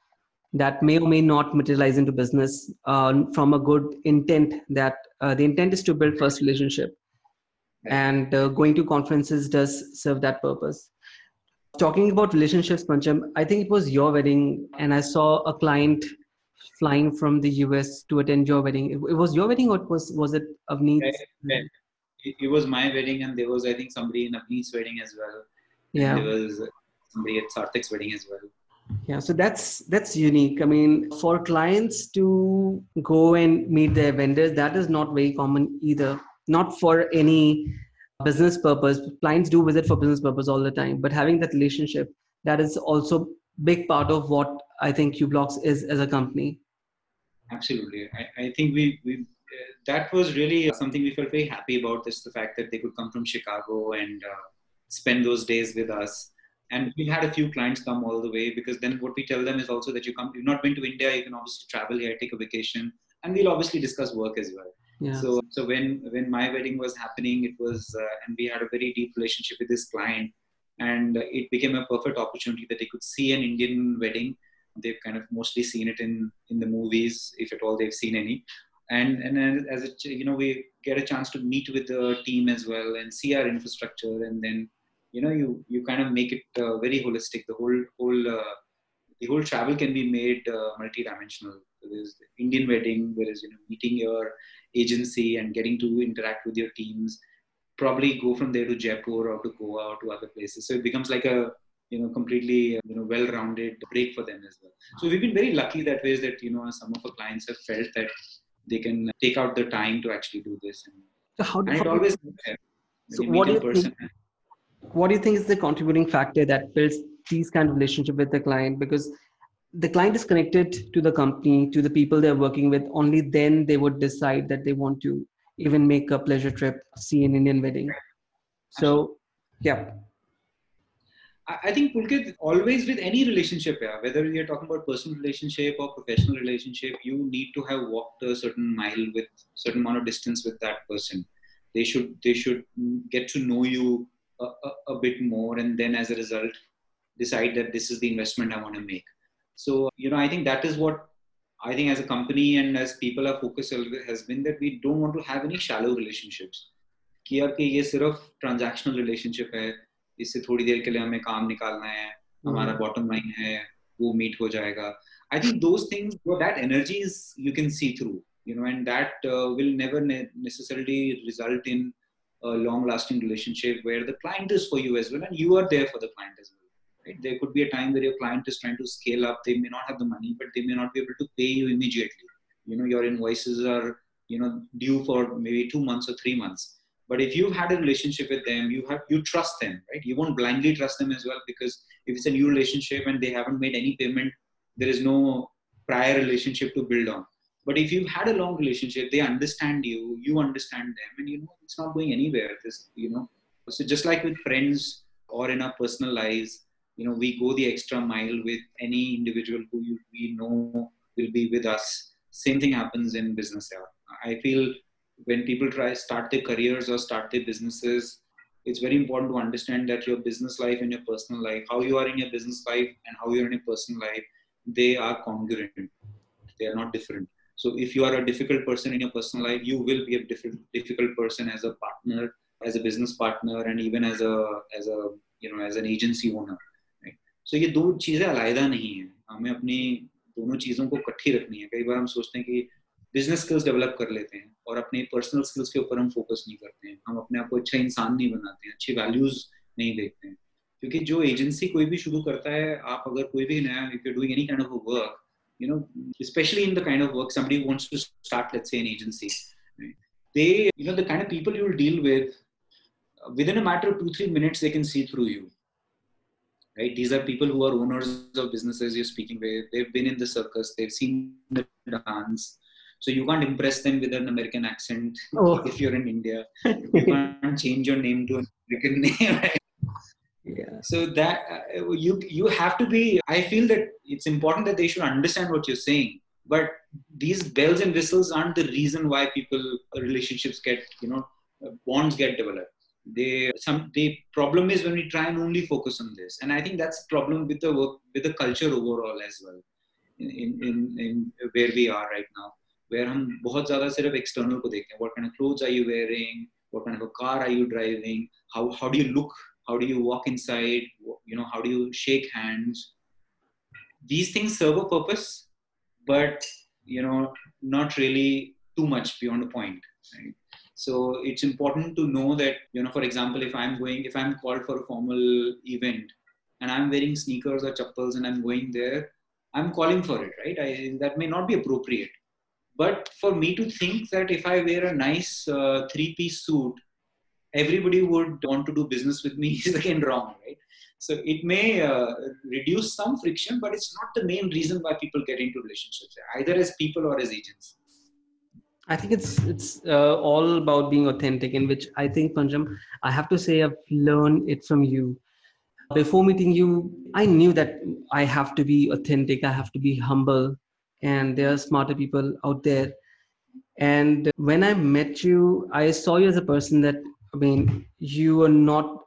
Speaker 3: that may or may not materialize into business uh, from a good intent that uh, the intent is to build first relationship and uh, going to conferences does serve that purpose Talking about relationships, Pancham, I think it was your wedding, and I saw a client flying from the US to attend your wedding. It, was your wedding, or was was it Avneet?
Speaker 2: It, it, was my wedding, and there was I think somebody in Avneet's wedding as well.
Speaker 3: Yeah,
Speaker 2: there was somebody at Sarthik's wedding as well.
Speaker 3: Yeah, so that's that's unique. I mean, for clients to go and meet their vendors, that is not very common either. Not for any business purpose clients do visit for business purpose all the time but having that relationship that is also big part of what i think Cueblocks is as a company
Speaker 2: absolutely i, I think we, we that was really something we felt very happy about this the fact that they could come from chicago and uh, spend those days with us and we had a few clients come all the way because then what we tell them is also that you come you've not been to india you can obviously travel here take a vacation and we'll obviously discuss work as well
Speaker 3: yeah.
Speaker 2: So, so when when my wedding was happening, it was uh, and we had a very deep relationship with this client, and it became a perfect opportunity that they could see an Indian wedding. They've kind of mostly seen it in in the movies, if at all they've seen any. And and as it, you know, we get a chance to meet with the team as well and see our infrastructure, and then you know you you kind of make it uh, very holistic. The whole whole uh, the whole travel can be made uh, multi-dimensional. There's the Indian wedding, there is you know meeting your agency and getting to interact with your teams probably go from there to jaipur or to goa or to other places so it becomes like a you know completely you know well-rounded break for them as well so we've been very lucky that ways that you know some of our clients have felt that they can take out the time to actually do this. And,
Speaker 3: so how,
Speaker 2: and
Speaker 3: how
Speaker 2: it always
Speaker 3: so what do you think, what do you think is the contributing factor that builds these kind of relationship with the client? Because the client is connected to the company to the people they're working with. Only then they would decide that they want to even make a pleasure trip see an indian wedding. So yeah
Speaker 2: I think Pulkit, always with any relationship, yeah, whether you're talking about personal relationship or professional relationship, you need to have walked a certain mile with certain amount of distance with that person. They should they should get to know you a, a, a bit more, and then as a result, decide that this is the investment I want to make. So, you know, I think that is what I think as a company and as people our focus has been that we don't want to have any shallow relationships. कि यार कि ये सिर्फ transactional relationship है इससे थोड़ी देर के लिए हमें काम निकालना है हमारा बॉटम लाइन है वो मीट हो जाएगा I think those things that energies you can see through you know and that uh, will never ne- necessarily result in a long lasting relationship where the client is for you as well and you are there for the client as well Right? There could be a time where your client is trying to scale up. They may not have the money, but they may not be able to pay you immediately. You know, your invoices are you know due for maybe two months or three months. But if you've had a relationship with them, you have you trust them, right? You won't blindly trust them as well because if it's a new relationship and they haven't made any payment, there is no prior relationship to build on. But if you've had a long relationship, they understand you, you understand them, and you know it's not going anywhere. This, you know, so just like with friends or in our personal lives, you know, we go the extra mile with any individual who we know will be with us. Same thing happens in business. I feel when people try start their careers or start their businesses, it's very important to understand that your business life and your personal life, how you are in your business life and how you are in your personal life, they are congruent. They are not different. So if you are a difficult person in your personal life, you will be a different, difficult person as a partner, as a business partner, and even as a as a you know as an agency owner. Right? So ये दो चीजें अलग नहीं है हमें अपनी दोनों चीजों को इकट्ठी रखनी है कई बार हम सोचते हैं कि बिज़नेस स्किल्स डेवलप कर लेते हैं और अपने पर्सनल स्किल्स के ऊपर हम फोकस नहीं करते हैं। हम अपने आप को अच्छा इंसान नहीं बनाते हैं, अच्छे वैल्यूज़ नहीं देखते हैं। क्योंकि जो एजेंसी कोई भी शुरू करता है, आप अगर कोई भी नया if you doing any kind of work you know specially in the kind of work somebody wants to start let's say an agency they you know the kind of people you will deal with with in a matter of 2 3 minutes they can see through you right? These are people who are owners of businesses you're speaking with. They've been in the circus. They've seen the dance. So you can't impress them with an american accent oh. if you're in india you can't change your name to an american name right?
Speaker 3: yeah
Speaker 2: so that uh, you you have to be i feel that it's important that they should understand what you're saying but these bells and whistles aren't the reason why people uh, relationships get you know uh, bonds get developed they some the problem is when we try and only focus on this and i think that's a problem with the work with the culture overall as well in in in, in where we are right now where हम बहुत ज़्यादा सिर्फ external को देखते हैं what kind of clothes are you wearing what kind of a car are you driving how how do you look how do you walk inside you know how do you shake hands these things serve a purpose but you know not really too much beyond a point right? so it's important to know that you know for example if i'm going if i'm called for a formal event and i'm wearing sneakers or chappals and i'm going there i'm calling for it right I, that may not be appropriate but for me to think that if i wear a nice uh, three piece suit everybody would want to do business with me is again wrong, right? So it may uh, reduce some friction, but it's not the main reason why people get into relationships, either as people or as agents.
Speaker 3: I think it's it's uh, all about being authentic, in which I think Pancham, I have to say I've learned it from you. Before meeting you, I knew that I have to be authentic, I have to be humble, and there are smarter people out there. And when I met you, I saw you as a person that I mean, you are not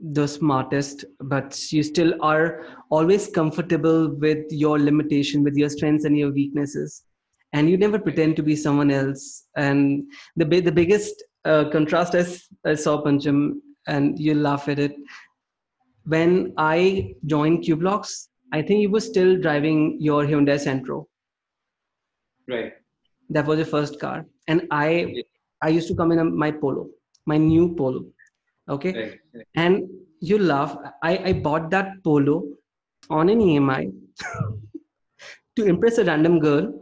Speaker 3: the smartest, but you still are always comfortable with your limitation, with your strengths and your weaknesses, and you never pretend to be someone else. And the the biggest uh, contrast I, I saw Pancham, and you laugh at it. When I joined Cueblocks, I think you were still driving your Hyundai Santro.
Speaker 2: Right.
Speaker 3: That was your first car, and I I used to come in my Polo my new polo. Okay? Right, right. and you laugh. I, I bought that polo on an emi to impress a random girl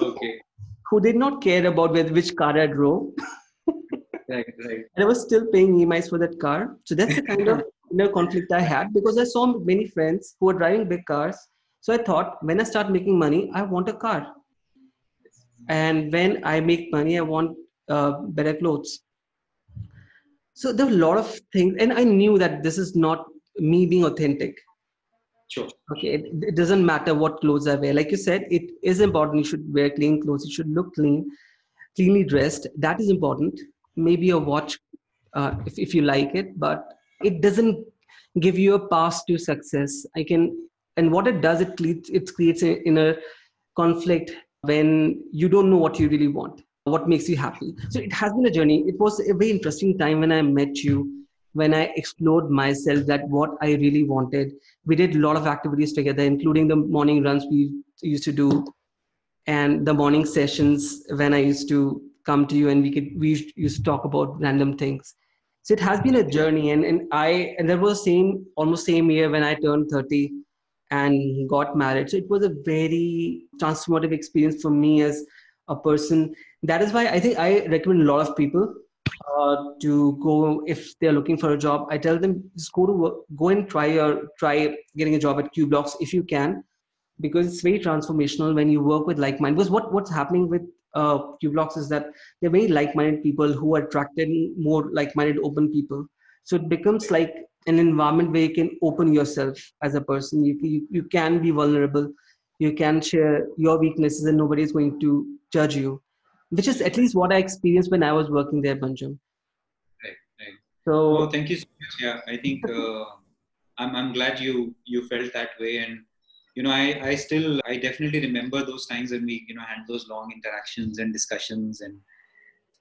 Speaker 2: okay.
Speaker 3: who did not care about with which car i drove.
Speaker 2: Right right.
Speaker 3: And i was still paying emis for that car. So that's the kind of inner conflict i had because i saw many friends who were driving big cars. So i thought when i start making money i want a car. And when i make money i want uh, better clothes. So there were a lot of things and i knew that this is not me being authentic.
Speaker 2: Sure.
Speaker 3: Okay it, it, doesn't matter what clothes i wear. Like you said it is important you should wear clean clothes. You should look clean cleanly dressed. That is important. Maybe a watch uh, if, if you like it but it doesn't give you a path to success. I can and what it does it creates it creates a inner conflict when you don't know what you really want what makes you happy. So it has been a journey. It was a very interesting time when i met you when i explored myself that what i really wanted. We did a lot of activities together including the morning runs we used to do and the morning sessions when i used to come to you and we could we used to talk about random things so it has been a journey and, and i and that was same almost same year when i turned 30 and got married. So it was a very transformative experience for me as a person. That is why i think i recommend a lot of people uh, to go if they're looking for a job. I tell them just go to work, go and try or try getting a job at Cueblocks if you can because it's very transformational when you work with like-minded. Because what what's happening with uh, Cueblocks is that they're very like-minded people who are attracted more like-minded open people so it becomes like an environment where you can open yourself as a person you, you, you can be vulnerable you can share your weaknesses and nobody is going to judge you which is at least what I experienced when I was working there.
Speaker 2: Right, right.
Speaker 3: So,
Speaker 2: oh, thank you so much. Yeah, I think uh, I'm, I'm glad you you felt that way, and you know, I I still I definitely remember those times when we you know had those long interactions and discussions and.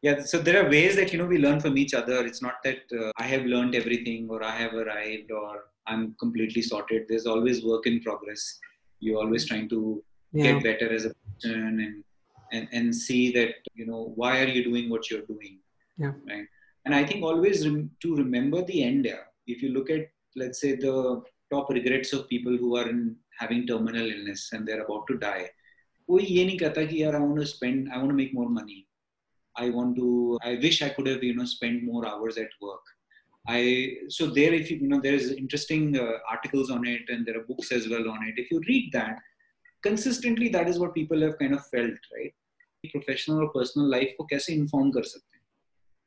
Speaker 2: Yeah, so there are ways that you know we learn from each other. It's not that uh, I have learned everything or I have arrived or I'm completely sorted. There's always work in progress. You're always trying to yeah. get better as a person and and, and see that you know why are you doing what you're doing
Speaker 3: yeah
Speaker 2: right and i think always rem- to remember the end yeah if you look at let's say the top regrets of people who are in having terminal illness and they're about to die कोई ये नहीं कहता कि यार I want to spend I want to make more money I want to I wish I could have you know spent more hours at work I so there if you, you know there is interesting uh, articles on it and there are books as well on it if you read that consistently that is what people have kind of felt right professional और personal life को कैसे inform कर सकते हैं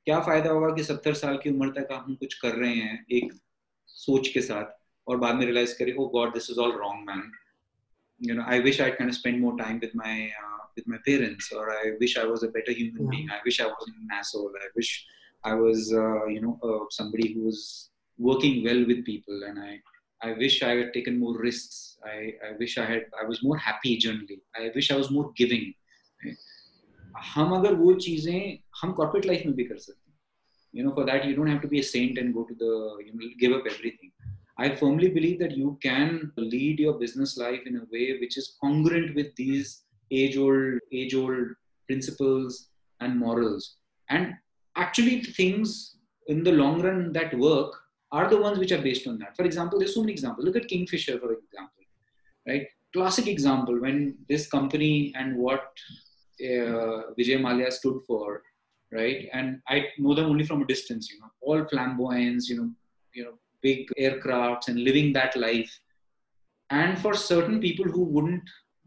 Speaker 2: क्या फ़ायदा होगा कि सत्तर साल की उम्र तक हम कुछ कर रहे हैं एक सोच के साथ और बाद में रियलाइज करें ओ God this is all wrong man you know i wish i kind of spend more time with my uh, with my parents or i wish i was a better human yeah. being i wish i wasn't an asshole i wish i was uh, you know uh, somebody who was working well with people and i i wish i had taken more risks i i wish i had i was more happy generally i wish i was more giving right? हम अगर वो चीजें हम corporate life में भी कर सकते हैं you know for that you don't have to be a saint and go to the you know give up everything i firmly believe that you can lead your business life in a way which is congruent with these age old age old principles and morals. And actually things in the long run that work are the ones which are based on that. For example there's so many examples. Look at kingfisher for example right? Classic example when this company and what uh, Vijay Mallya stood for, right? And I know them only from a distance, you know, all flamboyance, you know, you know, big aircrafts and living that life. And for certain people who wouldn't,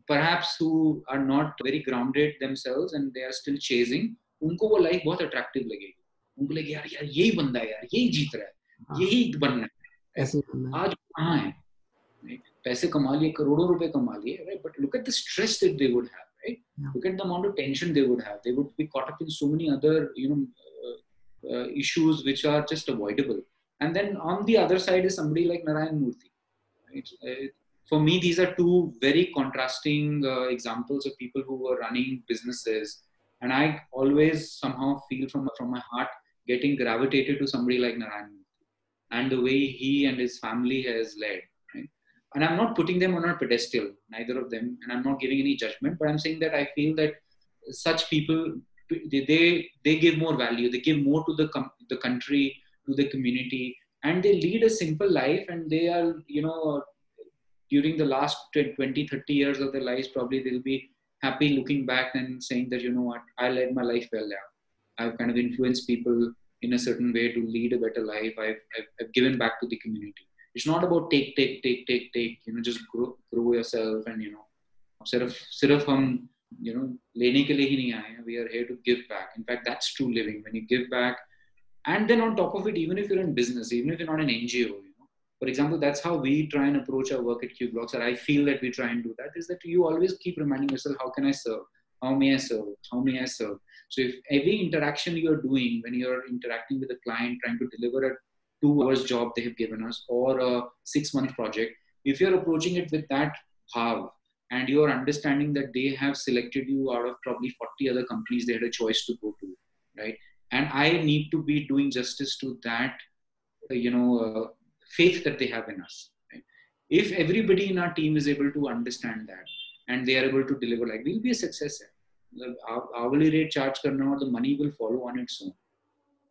Speaker 2: perhaps who are not very grounded themselves and they are still chasing, उनको वो life बहुत attractive लगेगी उनको लगे यार यार यही बंदा है यार यही जीत रहा है यही बनना है ऐसे आज कहाँ है पैसे कमा लिए करोड़ों रुपए कमा लिए right but look at the stress that they would have right? Yeah. Look at the amount of tension they would have. They would be caught up in so many other, you know, uh, uh, issues which are just avoidable. And then on the other side is somebody like Narayan Murthy. Right? Uh, for me, these are two very contrasting uh, examples of people who were running businesses. And I always somehow feel from from my heart getting gravitated to somebody like Narayan Murthy and the way he and his family has led and i'm not putting them on a pedestal neither of them and i'm not giving any judgment but i'm saying that i feel that such people they, they give more value they give more to the com- the country to the community and they lead a simple life and they are you know during the last 20 30 years of their lives probably they'll be happy looking back and saying that you know what i led my life well yeah i've kind of influenced people in a certain way to lead a better life I've, I've, I've given back to the community it's not about take take take take take you know just grow grow yourself and you know सिर्फ सिर्फ हम you know लेने के लिए ही नहीं आए we are here to give back in fact that's true living when you give back and then on top of it even if you're in business even if you're not an NGO you know for example that's how we try and approach our work at Cueblocks or I feel that we try and do that is that you always keep reminding yourself how can I serve? How may I serve? How may I serve? So if every interaction you're doing when you're interacting with a client trying to deliver a two hours job they have given us or a six month project if you're approaching it with that bhav and you're understanding that they have selected you out of probably 40 other companies they had a choice to go to right and i need to be doing justice to that you know uh, faith that they have in us if everybody in our team is able to understand that and they are able to deliver like we'll be a success. The hourly rate charge karna or the money will follow on its own.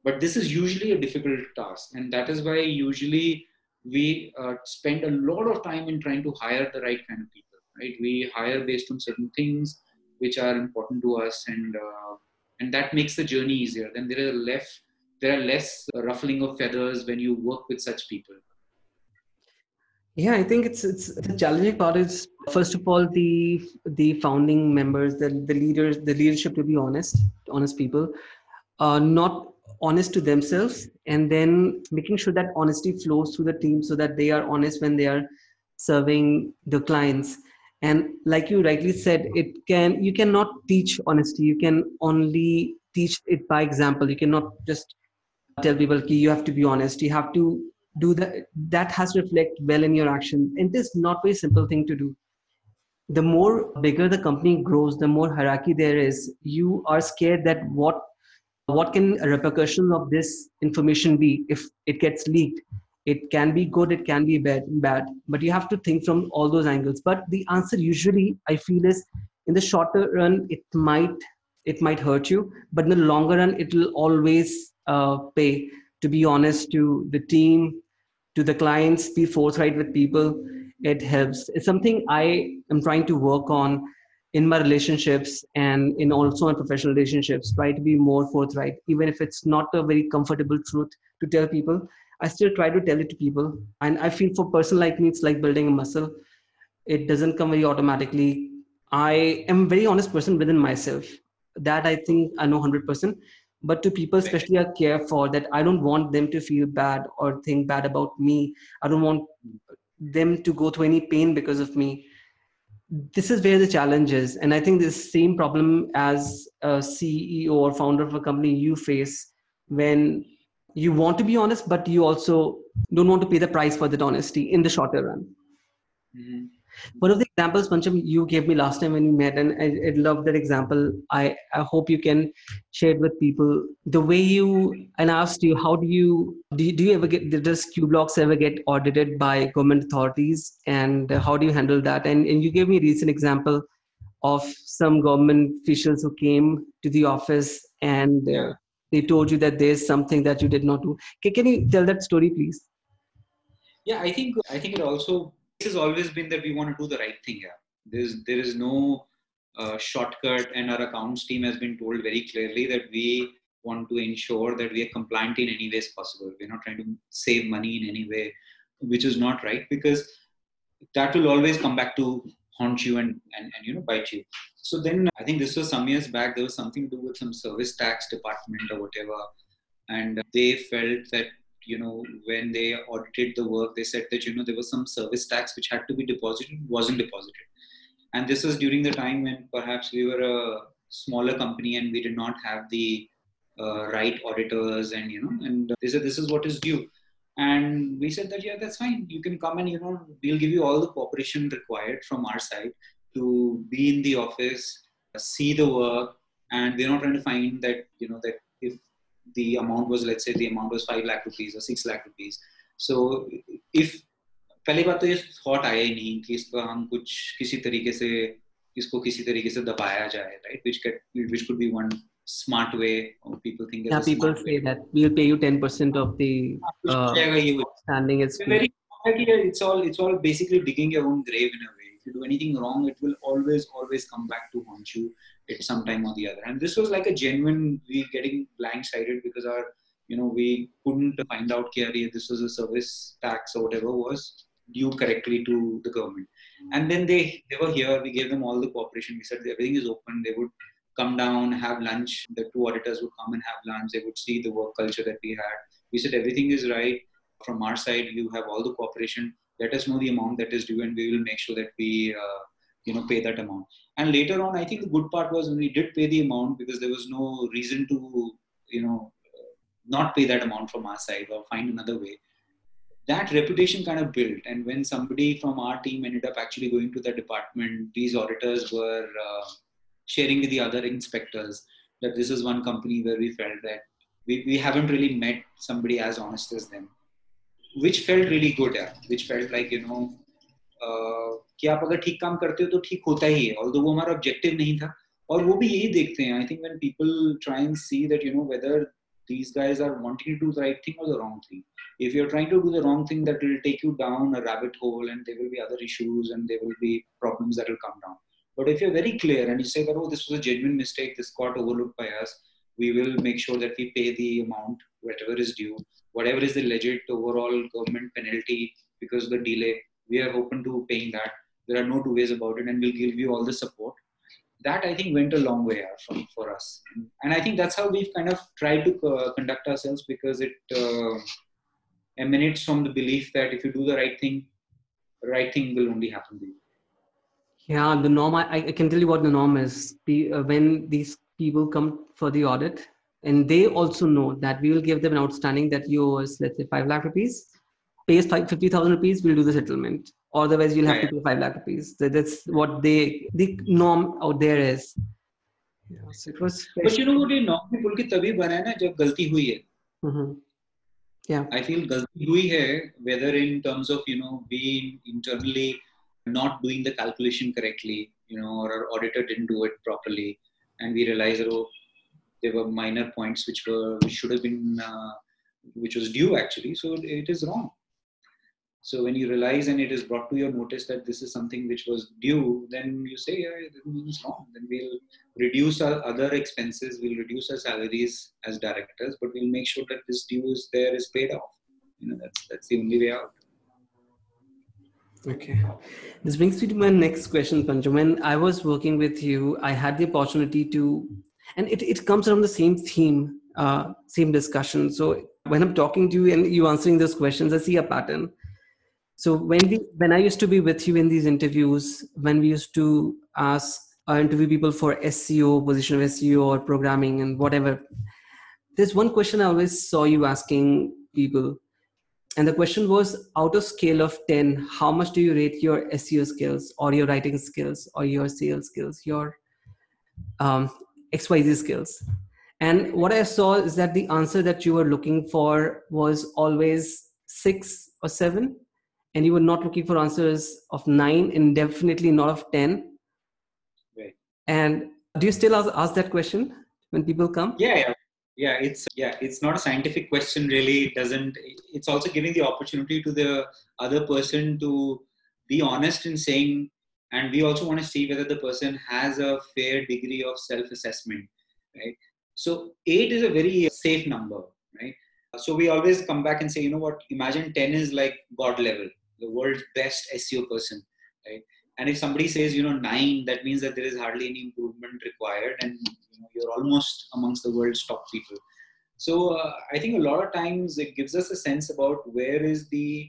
Speaker 2: But this is usually a difficult task. And that is why usually we uh, spend a lot of time in trying to hire the right kind of people right? We hire based on certain things which are important to us and uh, and that makes the journey easier. Then there are less there are less ruffling of feathers when you work with such people.
Speaker 3: Yeah i think it's it's the challenging part is first of all the the founding members the, the leaders the leadership to be honest honest people uh, not honest to themselves and then making sure that honesty flows through the team so that they are honest when they are serving the clients and like you rightly said it can you cannot teach honesty. You can only teach it by example. You cannot just tell people you have to be honest. You have to do that that has to reflect well in your action. And this is not very simple thing to do. The more bigger the company grows the more hierarchy there is you are scared that what what can repercussions of this information be if it gets leaked it can be good it can be bad bad but you have to think from all those angles. But the answer usually i feel is in the shorter run it might it might hurt you but in the longer run it will always uh, pay. To be honest to the team to the clients be forthright with people it helps. It's something i am trying to work on in my relationships and in also my professional relationships try to be more forthright even if it's not a very comfortable truth to tell people i still try to tell it to people. And i feel for a person like me it's like building a muscle. It doesn't come very automatically. I am a very honest person within myself that i think i know 100% but to people especially i care for that i don't want them to feel bad or think bad about me. I don't want them to go through any pain because of me. This is where the challenge is. And i think this same problem as a ceo or founder of a company you face when you want to be honest but you also don't want to pay the price for that honesty in the shorter run. Mm-hmm. one of the examples pancham you gave me last time when we met and i, I love that example. I, I hope you can share it with people. The way you and I asked you how do you do, you, do you ever get does Cueblocks ever get audited by government authorities? And how do you handle that? And, and you gave me a recent example of some government officials who came to the office and uh, they told you that there's something that you did not do can, can you tell that story please
Speaker 2: yeah i think i think it also this has always been that we want to do the right thing here. There's there is no uh, shortcut, and our accounts team has been told very clearly that we want to ensure that we are compliant in any ways possible. We're not trying to save money in any way, which is not right because that will always come back to haunt you and, and, and you know bite you. So then I think this was some years back. There was something to do with some service tax department or whatever, and they felt that you know when they audited the work they said that you know there was some service tax which had to be deposited wasn't deposited and this was during the time when perhaps we were a smaller company and we did not have the uh, right auditors and you know and they said this is what is due and we said that yeah that's fine you can come and you know we'll give you all the cooperation required from our side to be in the office see the work and we're not trying to find that you know that if the amount was let's say the amount was 5 lakh rupees or 6 lakh rupees so if पहली बात तो ये thought आया ही नहीं कि इसको हम कुछ किसी तरीके से इसको किसी तरीके से दबाया जाए right which which could be one smart way or people think
Speaker 3: yeah people say way. that we'll pay you 10% of the uh, standing is
Speaker 2: very it's all it's all basically digging your own grave in a way if you do anything wrong it will always always come back to haunt you at some time or the other. And this was like a genuine, we getting blindsided because our, you know, we couldn't find out that this was a service tax or whatever was due correctly to the government. And then they, they were here, we gave them all the cooperation. We said everything is open. They would come down, have lunch. The two auditors would come and have lunch. They would see the work culture that we had. We said everything is right. From our side, you have all the cooperation. Let us know the amount that is due, and we will make sure that we uh, you know pay that amount and later on i think the good part was when we did pay the amount because there was no reason to you know not pay that amount from our side or find another way that reputation kind of built and when somebody from our team ended up actually going to the department these auditors were uh, sharing with the other inspectors that this is one company where we felt that we, we haven't really met somebody as honest as them which felt really good yeah, which felt like you know uh, कि आप अगर ठीक काम करते हो तो ठीक होता ही है ऑल वो हमारा ऑब्जेक्टिव नहीं था और वो भी यही देखते हैं I think when people try and see that you know whether these guys are wanting to do the right thing or the wrong thing. If you're trying to do the wrong thing, that will take you down a rabbit hole, and there will be other issues, and there will be problems that will come down. But if you're very clear and you say that, oh, this was a genuine mistake, this got overlooked by us, we will make sure that we pay the amount, whatever is due, whatever is the legit overall government penalty because of the delay, we are open to paying that. There are no two ways about it, and we'll give you all the support. That I think went a long way from, for us, and I think that's how we've kind of tried to uh, conduct ourselves because it uh, emanates from the belief that if you do the right thing, the right thing will only happen to you.
Speaker 3: Yeah, the norm. I, I can tell you what the norm is. Uh, when these people come for the audit, and they also know that we will give them an outstanding that yours, let's say, five lakh rupees, pays five fifty thousand rupees, we'll do the settlement Otherwise, you'll have yeah. to pay five lakh rupees. So that's what they the norm out there is.
Speaker 2: Yeah, so it was. But you know what? ये norm भी बोल के तभी बना है ना जब गलती हुई है.
Speaker 3: Mm-hmm. Yeah.
Speaker 2: I feel गलती हुई है whether in terms of you know being internally not doing the calculation correctly, you know, or our auditor didn't do it properly, and we realized oh there were minor points which were which should have been uh, which was due actually, so it is wrong. So when you realize and it is brought to your notice that this is something which was due, then you say, yeah, this is wrong. Then we'll reduce our other expenses, we'll reduce our salaries as directors, but we'll make sure that this due is there is paid off. You know, that's that's the only way out.
Speaker 3: Okay. This brings me to my next question, Pancham. When I was working with you, I had the opportunity to, and it, it comes from the same theme, uh, same discussion. So when I'm talking to you and you answering those questions, I see a pattern so when we when i used to be with you in these interviews when we used to ask uh, interview people for seo position of seo or programming and whatever there's one question i always saw you asking people. And the question was out of scale of 10 how much do you rate your seo skills or your writing skills or your sales skills your um, xyz skills? And what i saw is that the answer that you were looking for was always six or seven and you were not looking for answers of nine and definitely not of 10
Speaker 2: right.
Speaker 3: And do you still ask, ask that question when people come?
Speaker 2: Yeah yeah. Yeah it's yeah it's not a scientific question really. It doesn't it's also giving the opportunity to the other person to be honest in saying and we also want to see whether the person has a fair degree of self assessment right? So 8 is a very safe number right? So we always come back and say you know what? Imagine 10 is like god level the world's best SEO person, right? And if somebody says, you know, nine, that means that there is hardly any improvement required, and you know, you're almost amongst the world's top people. So uh, I think a lot of times it gives us a sense about where is the,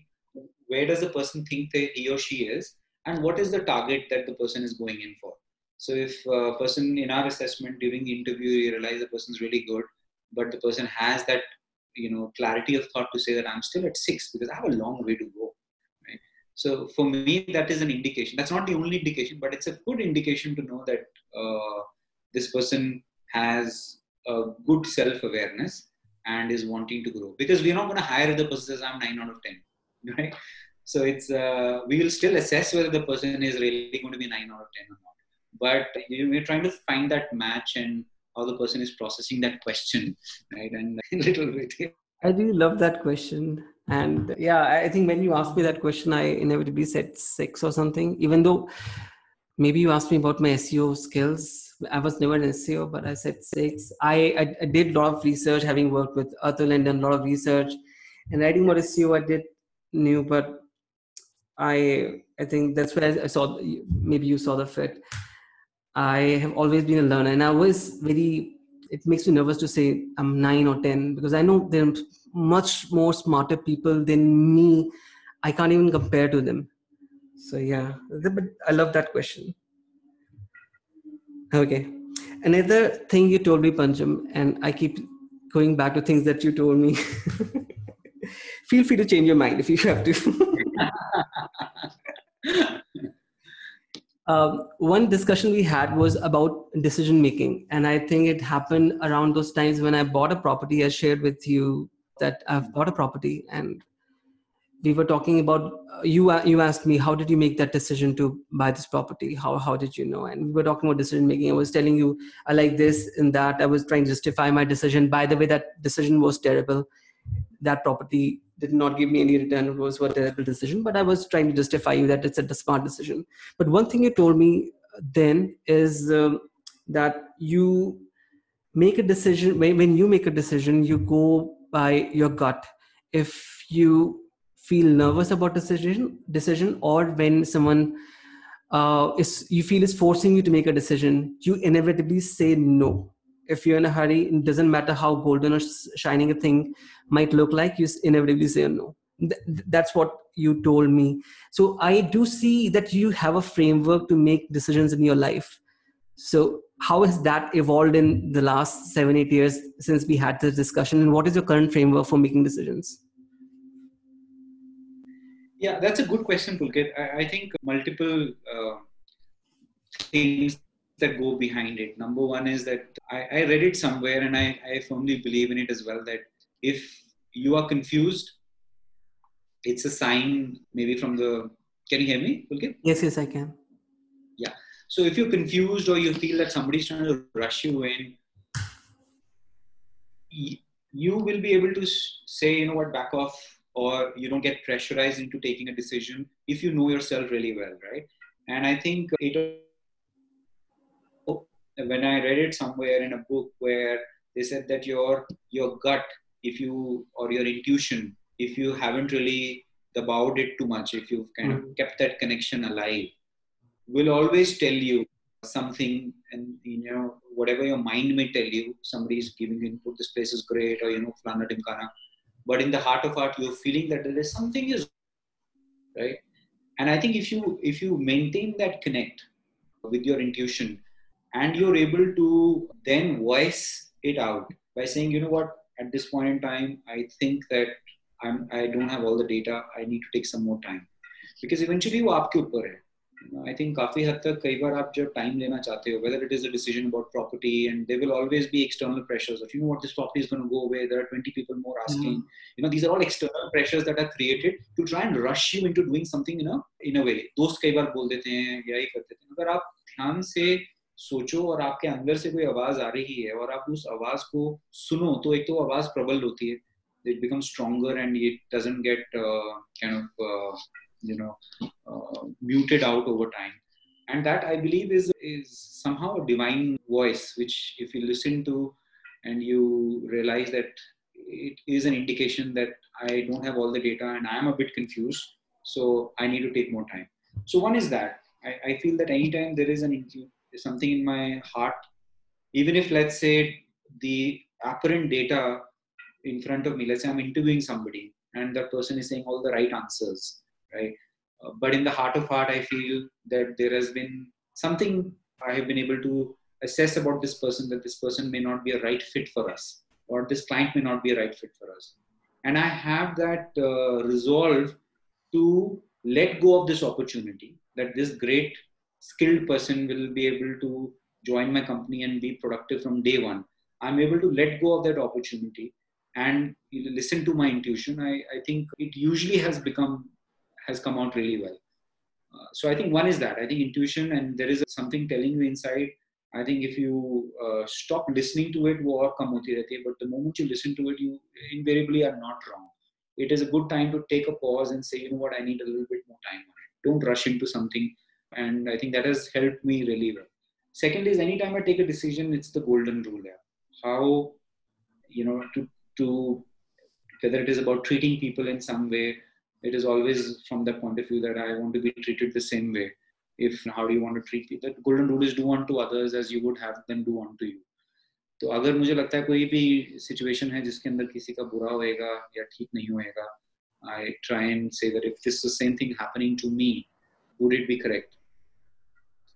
Speaker 2: where does the person think that he or she is, and what is the target that the person is going in for. So if a person in our assessment during the interview, you realize the person is really good, but the person has that, you know, clarity of thought to say that I'm still at six because I have a long way to go so for me, that is an indication. That's not the only indication, but it's a good indication to know that uh, this person has a good self-awareness and is wanting to grow. Because we're not going to hire the person says I'm nine out of ten, right? So it's uh, we will still assess whether the person is really going to be nine out of ten or not. But we're trying to find that match and how the person is processing that question, right? And a little bit.
Speaker 3: I really love that question and yeah i think when you asked me that question i inevitably said six or something even though maybe you asked me about my seo skills. I was never an seo but i said six. I i, I did a lot of research having worked with atul and done a lot of research. And writing about seo i did new but i i think that's where i saw maybe you saw the fit. I have always been a learner and i was very it makes me nervous to say i'm nine or ten because i know there much more smarter people than me. I can't even compare to them. So yeah. But i love that question. Okay. Another thing you told me pancham and i keep going back to things that you told me. Feel free to change your mind if you have to. Um, one discussion we had was about decision making and i think it happened around those times when i bought a property i shared with you that I've bought a property and we were talking about uh, you you asked me how did you make that decision to buy this property? How how did you know? And we were talking about decision making. I was telling you i like this and that. I was trying to justify my decision. By the way that decision was terrible. That property did not give me any return. It was a terrible decision but i was trying to justify you that it's a smart decision. But one thing you told me then is um, that you make a decision when, when you make a decision you go by your gut. If you feel nervous about decision decision or when someone uh, is you feel is forcing you to make a decision you inevitably say no. If you're in a hurry it doesn't matter how golden or shining a thing might look like you inevitably say no. That's what you told me. So i do see that you have a framework to make decisions in your life. So how has that evolved in the last seven eight years since we had this discussion? And what is your current framework for making decisions?
Speaker 2: Yeah that's a good question pulkit. I, I think multiple uh, things that go behind it. Number one is that I, I read it somewhere and I, I firmly believe in it as well that if you are confused it's a sign maybe from the can you hear me pulkit?
Speaker 3: Yes yes i can.
Speaker 2: Yeah so if you're confused or you feel that somebody's trying to rush you in, you will be able to say, you know what, back off, or you don't get pressurized into taking a decision if you know yourself really well, right? And I think it when I read it somewhere in a book where they said that your your gut, if you or your intuition, if you haven't really about it too much, if you've kind mm-hmm. of kept that connection alive, will always tell you something and you know whatever your mind may tell you somebody is giving input this place is great or you know flana dimkana. But in the heart of heart you're feeling that there is something is right. And i think if you if you maintain that connect with your intuition and you're able to then voice it out by saying you know what? At this point in time i think that i'm i don't have all the data. I need to take some more time. Because eventually wo up to hai I think काफ़ी हद तक कई बार आप जब time लेना चाहते हो whether it is a decision about property and they will always be external pressures of you know what this property is going to go away there are 20 people more asking you know these are all external pressures that are created to try and rush you into doing something in a in a way दोस्त कई बार बोल देते हैं या ये करते हैं अगर आप ध्यान से सोचो और आपके अंदर से कोई आवाज़ आ रही है और आप उस आवाज़ को सुनो तो एक तो आवाज़ प्रबल होती है it become stronger and it doesn't get kind of you know uh, muted out over time. And that i believe is is somehow a divine voice which if you listen to and you realize that it is an indication that i don't have all the data and i am a bit confused so i need to take more time. So one is that. I, I feel that anytime there is an something in my heart even if let's say the apparent data in front of me let's say i'm interviewing somebody and that person is saying all the right answers right? Uh, but in the heart of heart, I feel that there has been something I have been able to assess about this person that this person may not be a right fit for us, or this client may not be a right fit for us. And I have that uh, resolve to let go of this opportunity that this great skilled person will be able to join my company and be productive from day one. I'm able to let go of that opportunity and listen to my intuition. I, I think it usually has become has come out really well. Uh, so I think one is that I think intuition and there is something telling you inside. I think if you uh, stop listening to it, But the moment you listen to it, you invariably are not wrong. It is a good time to take a pause and say, you know what, I need a little bit more time. Don't rush into something. And I think that has helped me really well. Second is anytime I take a decision, it's the golden rule. there. How, you know, to to whether it is about treating people in some way it is always from that point of view that I want to be treated the same way. If how do you want to treat people? The golden rule is do unto others as you would have them do unto you. तो अगर मुझे लगता है कोई भी situation है जिसके अंदर किसी का बुरा होएगा या ठीक नहीं होएगा I try and say that if this the same thing happening to me would it be correct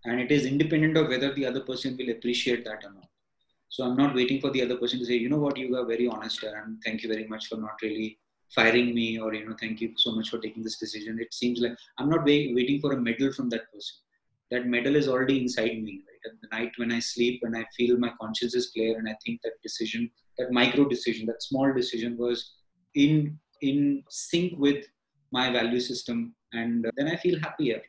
Speaker 2: and it is independent of whether the other person will appreciate that or not so i'm not waiting for the other person to say you know what you are very honest and thank you very much for not really firing me or you know thank you so much for taking this decision it seems like i'm not wait, waiting for a medal from that person that medal is already inside me right at the night when i sleep and i feel my conscience is clear and i think that decision that micro decision that small decision was in in sync with my value system, and then I feel happier.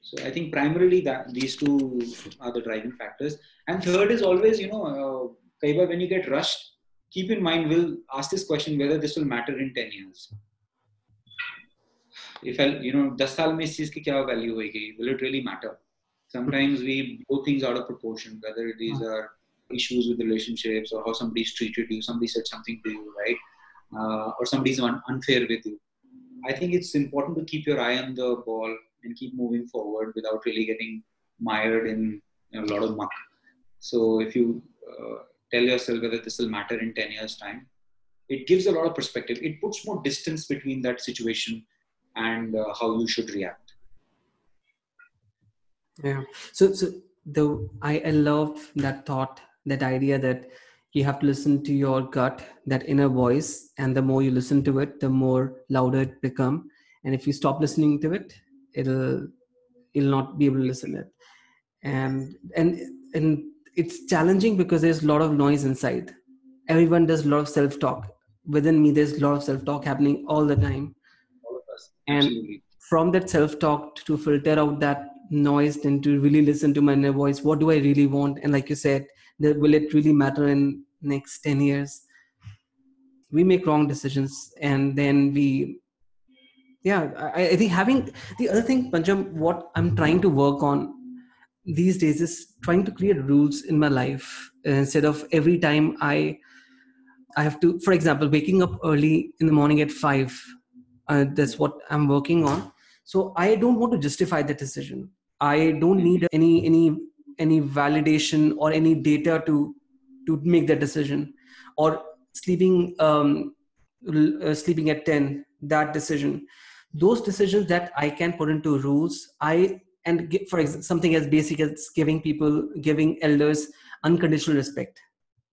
Speaker 2: So I think primarily that these two are the driving factors. And third is always, you know, uh, when you get rushed, keep in mind, we'll ask this question whether this will matter in 10 years. If I, you know, 10 saal mein is cheez ki kya value? Will it really matter? Sometimes we blow things out of proportion, whether these are issues with relationships or how somebody's treated you, somebody said something to you, right? Uh, or somebody's un- unfair with you. I think it's important to keep your eye on the ball and keep moving forward without really getting mired in a lot of muck. So if you uh, tell yourself whether this will matter in 10 years time, it gives a lot of perspective. It puts more distance between that situation and uh, how you should react.
Speaker 3: Yeah. So, so the I, I love that thought, that idea that you have to listen to your gut, that inner voice, and the more you listen to it, the more louder it become. And if you stop listening to it, it'll you'll not be able to listen it and and and it's challenging because there's a lot of noise inside. Everyone does a lot of self-talk. Within me there's a lot of self-talk happening all the time.
Speaker 2: All of us.
Speaker 3: And
Speaker 2: Absolutely.
Speaker 3: from that self-talk to filter out that noise and to really listen to my inner voice what do i really want? And like you said will it really matter in next 10 years? We make wrong decisions and then we yeah I, I, think having the other thing pancham what i'm trying to work on these days is trying to create rules in my life instead of every time i i have to for example waking up early in the morning at 5 uh, that's what i'm working on. So i don't want to justify that decision. I don't need any any any validation or any data to to make that decision. Or sleeping um uh, sleeping at 10 that decision. Those decisions that i can put into rules i and for example something as basic as giving people giving elders unconditional respect.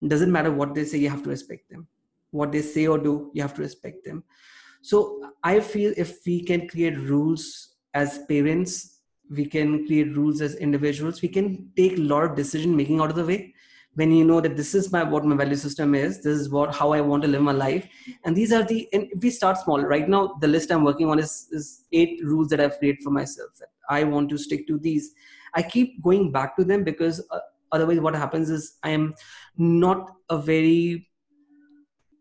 Speaker 3: Doesn't matter what they say you have to respect them. What they say or do you have to respect them. So i feel if we can create rules as parents we can create rules as individuals we can take a lot of decision making out of the way. When you know that this is my what my value system is this is what how i want to live my life. And these are the and if we start small right now the list i'm working on is, is eight rules that i've created for myself. that I want to stick to these. I keep going back to them because uh, otherwise, what happens is I am not a very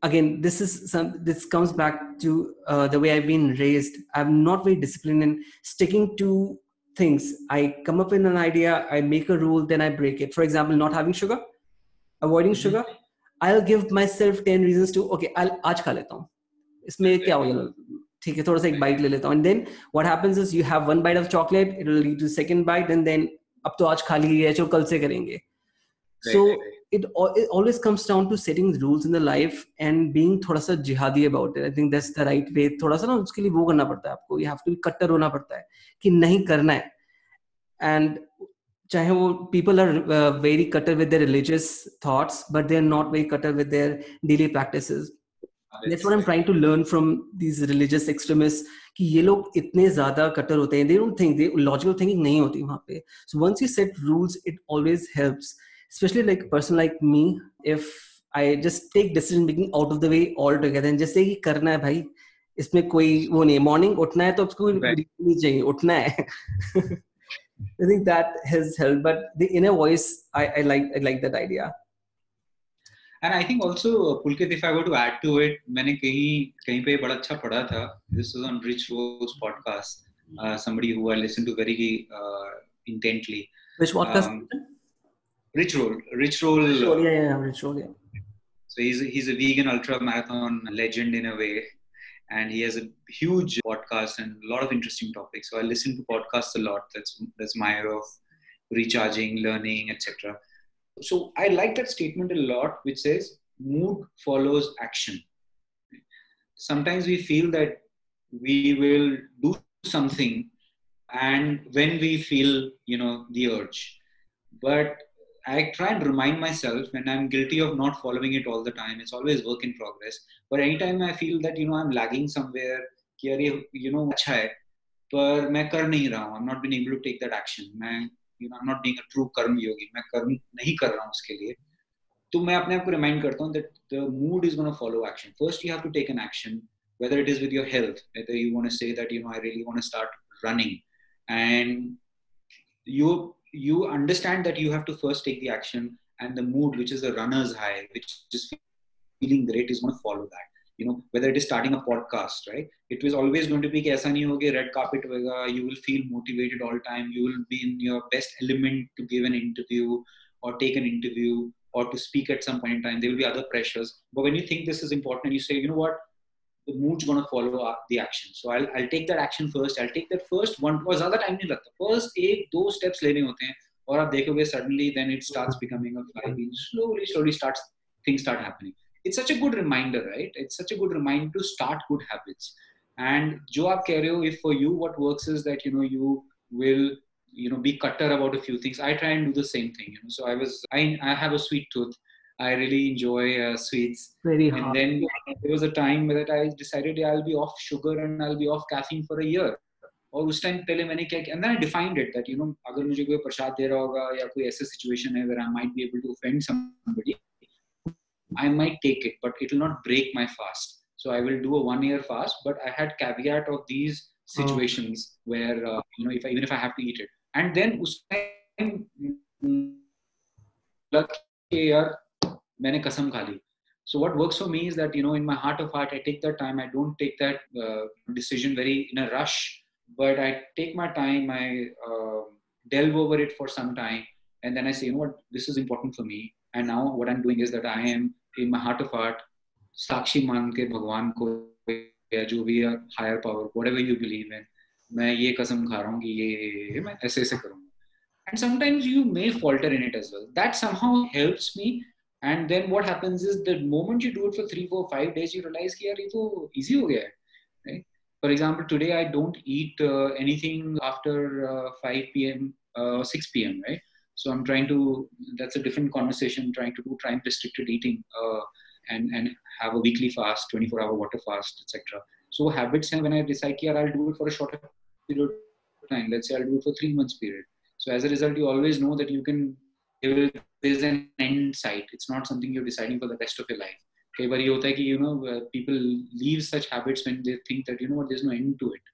Speaker 3: again this is some this comes back to uh, the way i've been raised. I'm not very disciplined in sticking to things. I come up with an idea i make a rule then i break it. For example not having sugar avoiding mm-hmm. sugar. I'll give myself 10 reasons to okay i'll aaj kha leta hu. Isme kya ho ठीक है थोड़ा सा एक bite ले लेता हूँ and then what happens is you have one bite of chocolate it will lead to second bite and then अब तो आज खा ली है चलो कल से करेंगे so it, it always comes down to setting rules in the life and being थोड़ा सा जिहादी about it I think that's the right way थोड़ा सा ना उसके लिए वो करना पड़ता है आपको you have to be कट्टर होना पड़ता है कि नहीं करना है and चाहे वो people are uh, very cutter with their religious thoughts but they are not very cutter with their daily practices that's what I'm trying to learn from these religious extremists कि ये लोग इतने ज्यादा कटर होते हैं they don't think they logical thinking नहीं होती वहाँ पे so once you set rules it always helps especially like a person like me if I just take decision making out of the way altogether and just say कि करना है भाई इसमें कोई वो नहीं मॉर्निंग उठना है तो उसको नहीं चाहिए उठना है I think that has helped. But the inner voice, I, I like I like that idea.
Speaker 2: And I think also Pulkit, if I were to add to it, मैंने कहीं कहीं पे बड़ा अच्छा पढ़ा था. This was on Rich Roll's podcast. Uh, somebody who I listened to very uh, intently.
Speaker 3: Which podcast? Um,
Speaker 2: Rich Roll. Rich Roll.
Speaker 3: Rich Roll. Yeah, yeah, Rich Roll. Yeah.
Speaker 2: So he's a, he's a vegan ultra marathon legend in a way and he has a huge podcast and a lot of interesting topics. So I listen to podcasts a lot. That's that's my area of recharging, learning, etc. So I like that statement a lot, which says mood follows action. Sometimes we feel that we will do something, and when we feel you know the urge, but I try and remind myself when I'm guilty of not following it all the time. It's always work in progress. But anytime I feel that you know I'm lagging somewhere, कि अरे you know अच्छा है, पर मैं कर नहीं रहा हूँ. I'm not been able to take that action. मैं you know I'm not being a true कर्म yogi. मैं कर्म नहीं कर रहा हूँ उसके लिए. तो मैं अपने आप को रिमाइंड करता हूँ that the mood is going to follow action. First you have to take an action. whether it is with your health whether you want to say that you know i really want to start running and you you understand that you have to first take the action and the mood which is the runner's high which is feeling great is going to follow that you know whether it is starting a podcast right it was always going to be कि ऐसा नहीं होगा red carpet होगा you will feel motivated all time you will be in your best element to give an interview or take an interview or to speak at some point in time there will be other pressures but when you think this is important you say you know what the mood's going to follow up the action so I'll, I'll take that action first I'll take that first one और ज़्यादा time नहीं लगता first एक दो steps लेने होते हैं और आप देखोगे suddenly then it starts becoming a flywheel slowly slowly starts things start happening it's such a good reminder, right? It's such a good reminder to start good habits. And jo aap keh rahe ho, if for you what works is that you know you will you know be cutter about a few things. I try and do the same thing. You know, so I was I I have a sweet tooth. I really enjoy uh, sweets.
Speaker 3: Very hard.
Speaker 2: And then there was a time that I decided yeah, I'll be off sugar and I'll be off caffeine for a year. और उस time पहले मैंने क्या किया and I defined it that you know अगर मुझे कोई प्रसाद दे रहा होगा या कोई ऐसा सिचुएशन है where I might be able to offend somebody I might take it, but it will not break my fast. So I will do a one year fast, but I had caveat of these oh. situations oh. where uh, you know if I, even if I have to eat it, and then us time yaar मैंने कसम खा ली so what works for me is that you know in my heart of heart i take that time i don't take that uh, decision very in a rush but i take my time i uh, delve over it for some time and then i say you know what this is important for me and now what i'm doing is that i am in my heart of heart साक्षी मान के भगवान को या जो भी higher power whatever you believe in मैं ये कसम खा रहा हूँ कि ये मैं ऐसे ऐसे करूँगा and sometimes you may falter in it as well that somehow helps me and then what happens is the moment you do it for three four five days you realize कि यार ये तो easy हो गया है right for example today I don't eat uh, anything after uh, 5 p.m. Uh, 6 p.m. right so I'm trying to, that's a different conversation, trying to do time restricted eating uh, and, and have a weekly fast, 24 hour water fast, etc. So habits, and when I decide, here I'll do it for a shorter period of time. Let's say I'll do it for three months period. So as a result, you always know that you can, there's an end sight. It's not something you're deciding for the rest of your life. कई बार ये होता है कि you know uh, people leave such habits when they think that you know what there's no end to it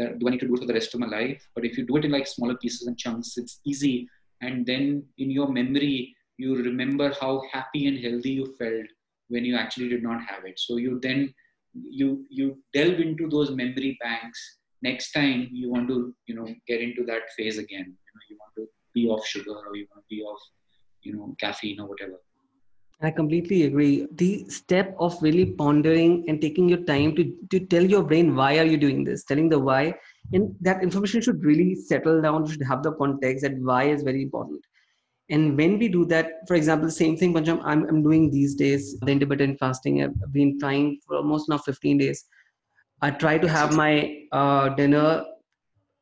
Speaker 2: that do I need to do it for the rest of my life but if you do it in like smaller pieces and chunks it's easy and then in your memory you remember how happy and healthy you felt when you actually did not have it. So you then you you delve into those memory banks. Next time you want to you know get into that phase again. You know you want to be off sugar or you want to be off you know caffeine or whatever.
Speaker 3: I completely agree. The step of really pondering and taking your time to, to tell your brain why are you doing this, telling the why, and that information should really settle down. You should have the context that why is very important. And when we do that, for example, the same thing, Pancham, I'm, I'm doing these days, the intermittent fasting. I've been trying for almost now 15 days. I try to have my uh, dinner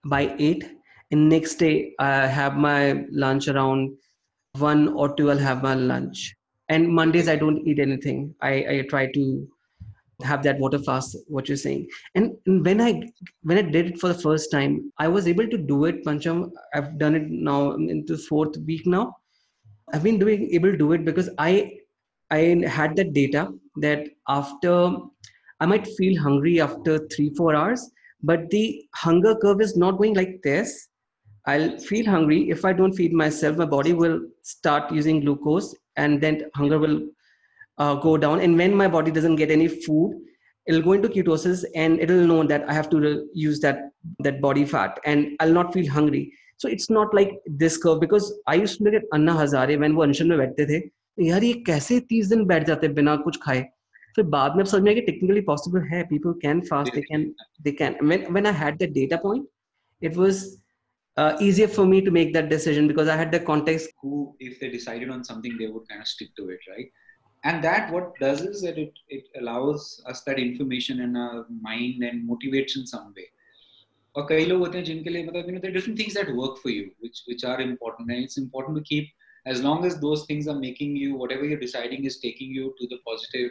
Speaker 3: by 8, and next day I have my lunch around 1 or 2, I'll have my lunch and mondays i don't eat anything i, I try to have that water fast what you're saying. And, when i when i did it for the first time i was able to do it pancham. I've done it now into fourth week now. I've been doing able to do it because i i had that data that after i might feel hungry after three four hours but the hunger curve is not going like this. I'll feel hungry. If I don't feed myself, my body will start using glucose and then hunger will uh, go down. And when my body doesn't get any food, it'll go into ketosis and it'll know that I have to use that, that body fat and I'll not feel hungry. So it's not like this curve because I used to look at Anna Hazare when वो अनशन में बैठते थे यार ये कैसे तीस दिन बैठ जाते बिना कुछ खाए फिर बाद में समझ में आया कि टेक्निकली पॉसिबल है people can fast they can they can when when I had that data point it was uh, easier for me to make that decision because I had the context.
Speaker 2: Who, if they decided on something, they would kind of stick to it, right? And that what does is that it, it allows us that information in our mind and motivates in some way. और कई लोग होते हैं जिनके लिए मतलब you know there are different things that work for you which which are important and it's important to keep as long as those things are making you whatever you're deciding is taking you to the positive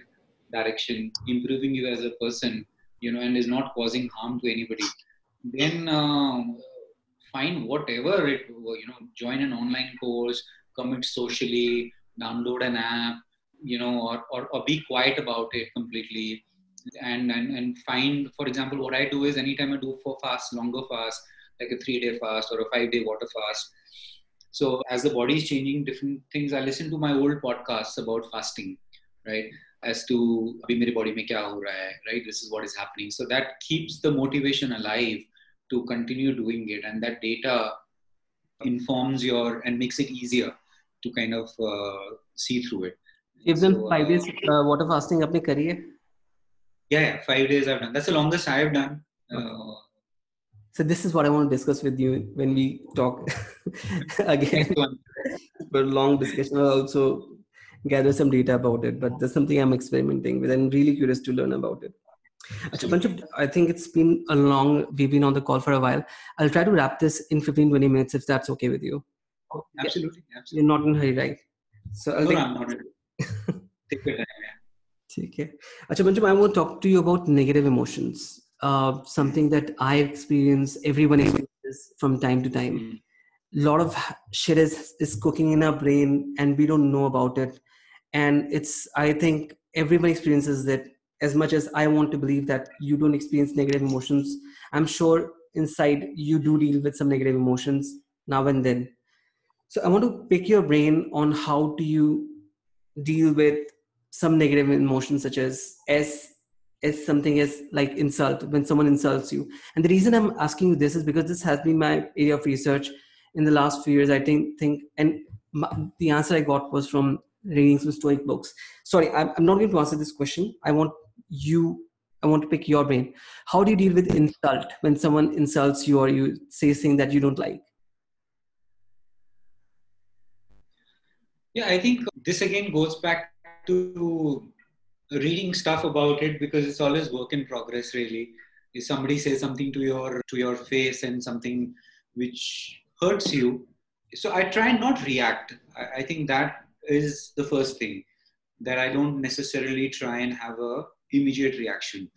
Speaker 2: direction improving you as a person you know and is not causing harm to anybody then uh, find whatever it you know join an online course commit socially download an app you know or, or, or be quiet about it completely. And, and and find for example what i do is anytime i do for fast longer fast like a three day fast or a five day water fast. So as the body is changing different things i listen to my old podcasts about fasting right? As to body mein kya ho hai, right? This is what is happening. So that keeps the motivation alive to continue doing it. And that data informs your and makes it easier to kind of uh, see through it
Speaker 3: you've done
Speaker 2: So,
Speaker 3: 5
Speaker 2: uh,
Speaker 3: days uh, water fasting apne kari hai
Speaker 2: yeah, yeah five days i've done that's the longest i've done uh,
Speaker 3: so this is what i want to discuss with you when we talk again
Speaker 2: next one.
Speaker 3: for a long discussion i'll also gather some data about it but there's something i'm experimenting with and really curious to learn about it Achha, Pancham, I think it's been a long, we've been on the call for a while. I'll try to wrap this in 15, 20 minutes if that's okay with you.
Speaker 2: absolutely absolutely
Speaker 3: You're not in a hurry, right? So I'll
Speaker 2: no,
Speaker 3: take,
Speaker 2: no, I'm not in- take your time yeah.
Speaker 3: Okay. Acha, Pancham, I want to talk to you about negative emotions. Uh, something that I experience, everyone experiences from time to time. A lot of shit is, is cooking in our brain and we don't know about it. And it's, I think everyone experiences that as much as I want to believe that you don't experience negative emotions. I'm sure inside you do deal with some negative emotions now and then. So I want to pick your brain on how do you deal with some negative emotions such as s as something as like insult when someone insults you. And the reason i'm asking you this is because this has been my area of research in the last few years i think think and my, the answer i got was from reading some stoic books. Sorry I'm, I'm not going to answer this question. I want you i want to pick your brain. How do you deal with insult when someone insults you or you say something that you don't like?
Speaker 2: Yeah, I think this again goes back to reading stuff about it because it's always work in progress. Really, if somebody says something to your to your face and something which hurts you, so I try and not react. I, I think that is the first thing that I don't necessarily try and have a immediate reaction.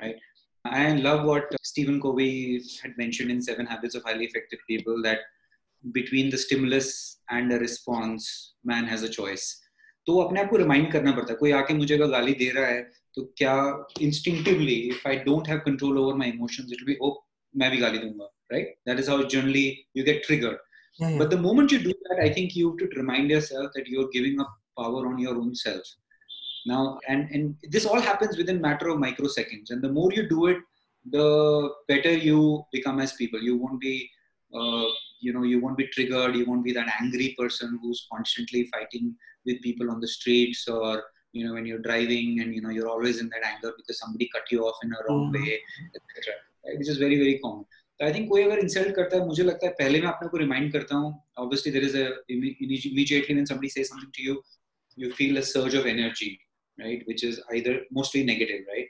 Speaker 2: Right. I love what Stephen Covey had mentioned in Seven Habits of Highly Effective People that between the stimulus and the response man has a choice तो वो अपने आप को remind करना पड़ता है कोई आके मुझे अगर गाली दे रहा है तो क्या instinctively if I don't have control over my emotions it be मैं भी गाली दूँगा right that is how generally you
Speaker 3: get triggered
Speaker 2: but the moment you do that I think you to remind yourself that you are giving up power on your own self now and and this all happens within matter of microseconds and the more you do it the better you become as people. You won't be uh, you know you won't be triggered you won't be that angry person who's constantly fighting with people on the streets or you know when you're driving and you know you're always in that anger because somebody cut you off in a wrong
Speaker 3: Mhm.
Speaker 2: way etc right? which is very very common तो I think कोई अगर insult करता है मुझे लगता है पहले मैं अपने को रिमाइंड करता हूँ obviously there is a immediately when somebody says something to you you feel a surge of energy right which is either mostly negative right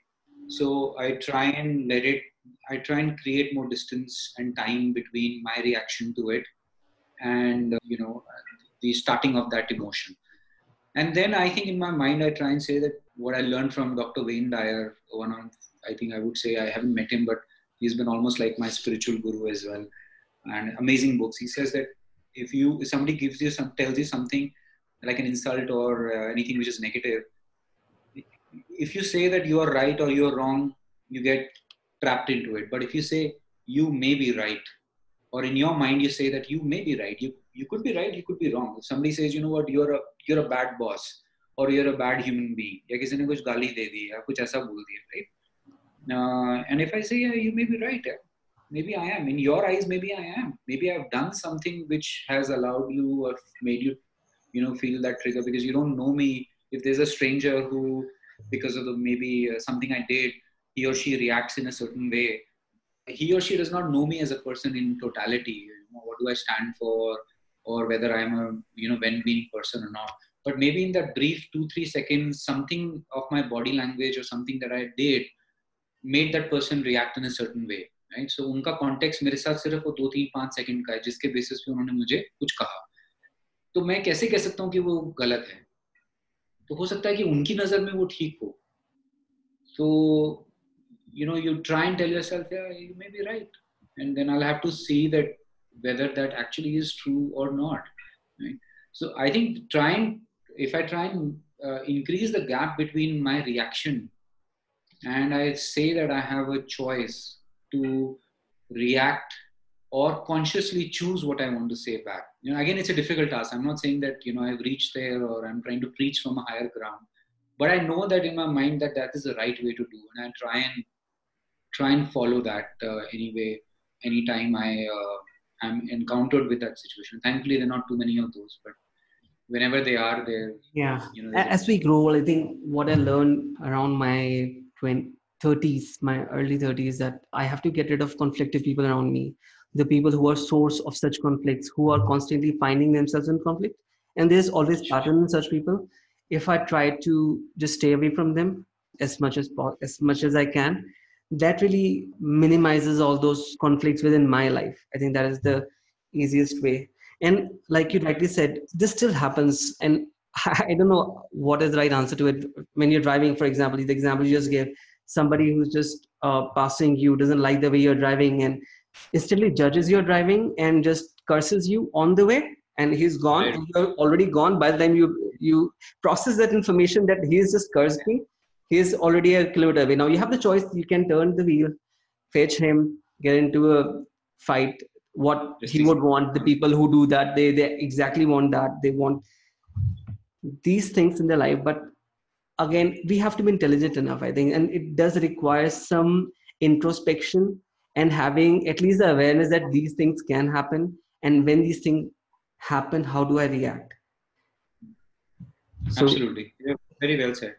Speaker 2: so i try and let it i try and create more distance and time between my reaction to it and uh, you know the starting of that emotion. And then i think in my mind i try and say that what i learned from dr wayne dyer one of i think i would say i haven't met him but he's been almost like my spiritual guru as well and amazing books. He says that if you if somebody gives you some tells you something like an insult or uh, anything which is negative if you say that you are right or you're wrong you get trapped into it but if you say you may be right or in your mind you say that you may be right you you could be right you could be wrong if somebody says you know what you're a you're a bad boss or you're a bad human being या किसी ने कुछ गाली दे दी या कुछ ऐसा बोल दिया right uh, and if I say yeah, you may be right yeah. maybe I am in your eyes maybe I am maybe I've done something which has allowed you or made you you know feel that trigger because you don't know me if there's a stranger who because of the maybe uh, something I did he or she reacts in a certain way he or she does not know me as a person in totality you know, what do I stand for or whether I'm a you know well-being person or not but maybe in that brief two three seconds something of my body language or something that I did made that person react in a certain way right so उनका context मेरे साथ सिर्फ़ वो दो तीन पाँच second का है जिसके बेसिस पे उन्होंने मुझे कुछ कहा तो मैं कैसे कह सकता हूँ कि वो गलत है तो हो सकता है कि उनकी नज़र में वो ठीक हो तो you know you try and tell yourself yeah you may be right and then i'll have to see that whether that actually is true or not right so i think try and if i try and uh, increase the gap between my reaction and I say that I have a choice to react or consciously choose what I want to say back. You know, again, it's a difficult task. I'm not saying that you know I've reached there or I'm trying to preach from a higher ground, but I know that in my mind that that is the right way to do, and I try and try and follow that uh, anyway. Anytime I uh, am encountered with that situation, thankfully there are not too many of those, but whenever they are there,
Speaker 3: yeah. You know, As we grow, I think what I learned around my 20, 30s, my early 30s, that I have to get rid of conflictive people around me the people who are source of such conflicts who are constantly finding themselves in conflict and there's always pattern in such people if i try to just stay away from them as much as as much as i can that really minimizes all those conflicts within my life. I think that is the easiest way. And like you rightly said this still happens. And i don't know what is the right answer to it. When you're driving for example the example you just gave somebody who's just uh, passing you doesn't like the way you're driving and instantly judges your driving and just curses you on the way and he's gone. Right. and you're already gone by the time you you process that information that he's just cursed me he's already a kilometer away. Now you have the choice. You can turn the wheel fetch him get into a fight. What just he would want the people who do that they they exactly want that. They want these things in their life. But again we have to be intelligent enough i think. And it does require some introspection and having at least the awareness that these things can happen. And when these things happen how do i react?
Speaker 2: So, absolutely. Very well said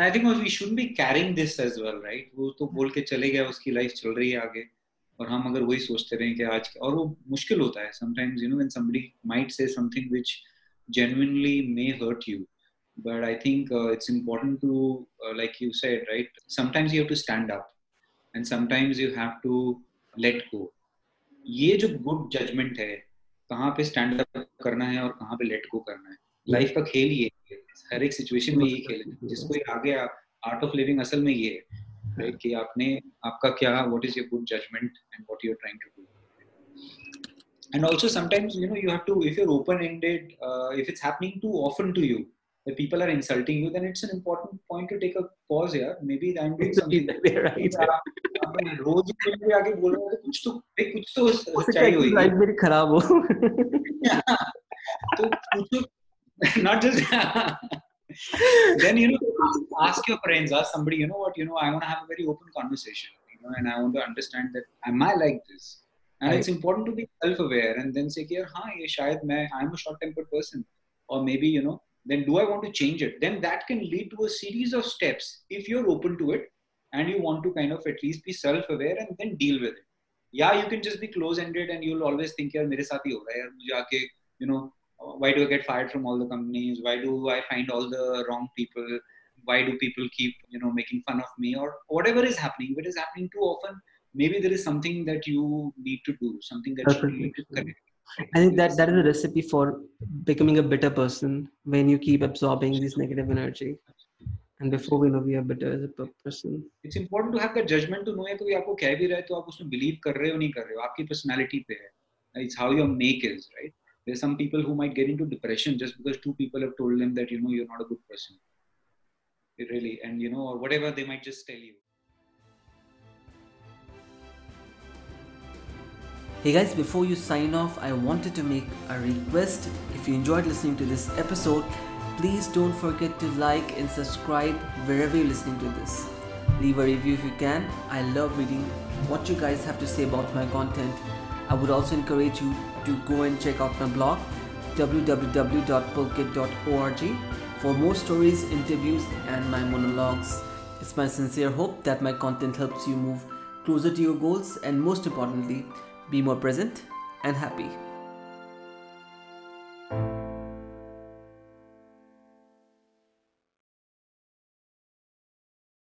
Speaker 2: and i think we shouldn't be carrying this as well right वो तो बोल के चले गया उसकी life चल रही है आगे और हम अगर वही सोचते रहें कि आज और वो मुश्किल होता है sometimes you know when somebody might say something which genuinely may hurt you but i think uh, it's important to uh, like you said right sometimes you have to stand up and sometimes you have to let go ये जो good judgement है कहाँ पे stand up करना है और कहाँ पे लेट गो करना है लाइफ का खेल ये है हर एक सिचुएशन में ये खेल है जिसको आगे आर्ट ऑफ़ लिविंग असल में ये है कि आपने आपका क्या what is your good judgement and what you are trying to do and also sometimes you know you have to if you're open ended uh, if it's happening too often to you that people are insulting you, then it's an important point to take a pause here. Maybe I'm doing something right. रोज पे आके बोल रहा है कुछ तो कुछ तो सच्चाई होगी लाइफ मेरी खराब हो तो कुछ not just then you know ask your friends ask somebody you know what? You know i want to have a very open conversation you know and i want to understand that am i like this? And right. it's important to be self-aware and then say here hi i'm a short-tempered person. Or maybe you know then do i want to change it? Then that can lead to a series of steps if you're open to it and you want to kind of at least be self-aware and then deal with it. Yeah you can just be close-ended and you'll always think yeah, mere saath ho raha hai yaar you know why do I get fired from all the companies? Why do I find all the wrong people? Why do people keep, you know, making fun of me or whatever is happening? If it is happening too often, maybe there is something that you need to do, something that you need to correct
Speaker 3: I think that that is a recipe for becoming a better person when you keep absorbing this negative energy. And before we know we are better as a person.
Speaker 2: It's important to have that judgment to know कि कोई आपको कह भी रहा है तो आप उसमें believe कर रहे हो नहीं कर रहे हो आपकी personality पे है. It's how your make is, right? There's some people who might get into depression just because two people have told them that you know you're not a good person. Really, and you know, or whatever they might just tell you.
Speaker 1: Hey guys, before you sign off, I wanted to make a request. If you enjoyed listening to this episode, please don't forget to like and subscribe wherever you're listening to this. Leave a review if you can. I love reading what you guys have to say about my content. I would also encourage you to go and check out my blog www.pulkit.org for more stories, interviews, and my monologues. It's my sincere hope that my content helps you move closer to your goals and most importantly, be more present and happy.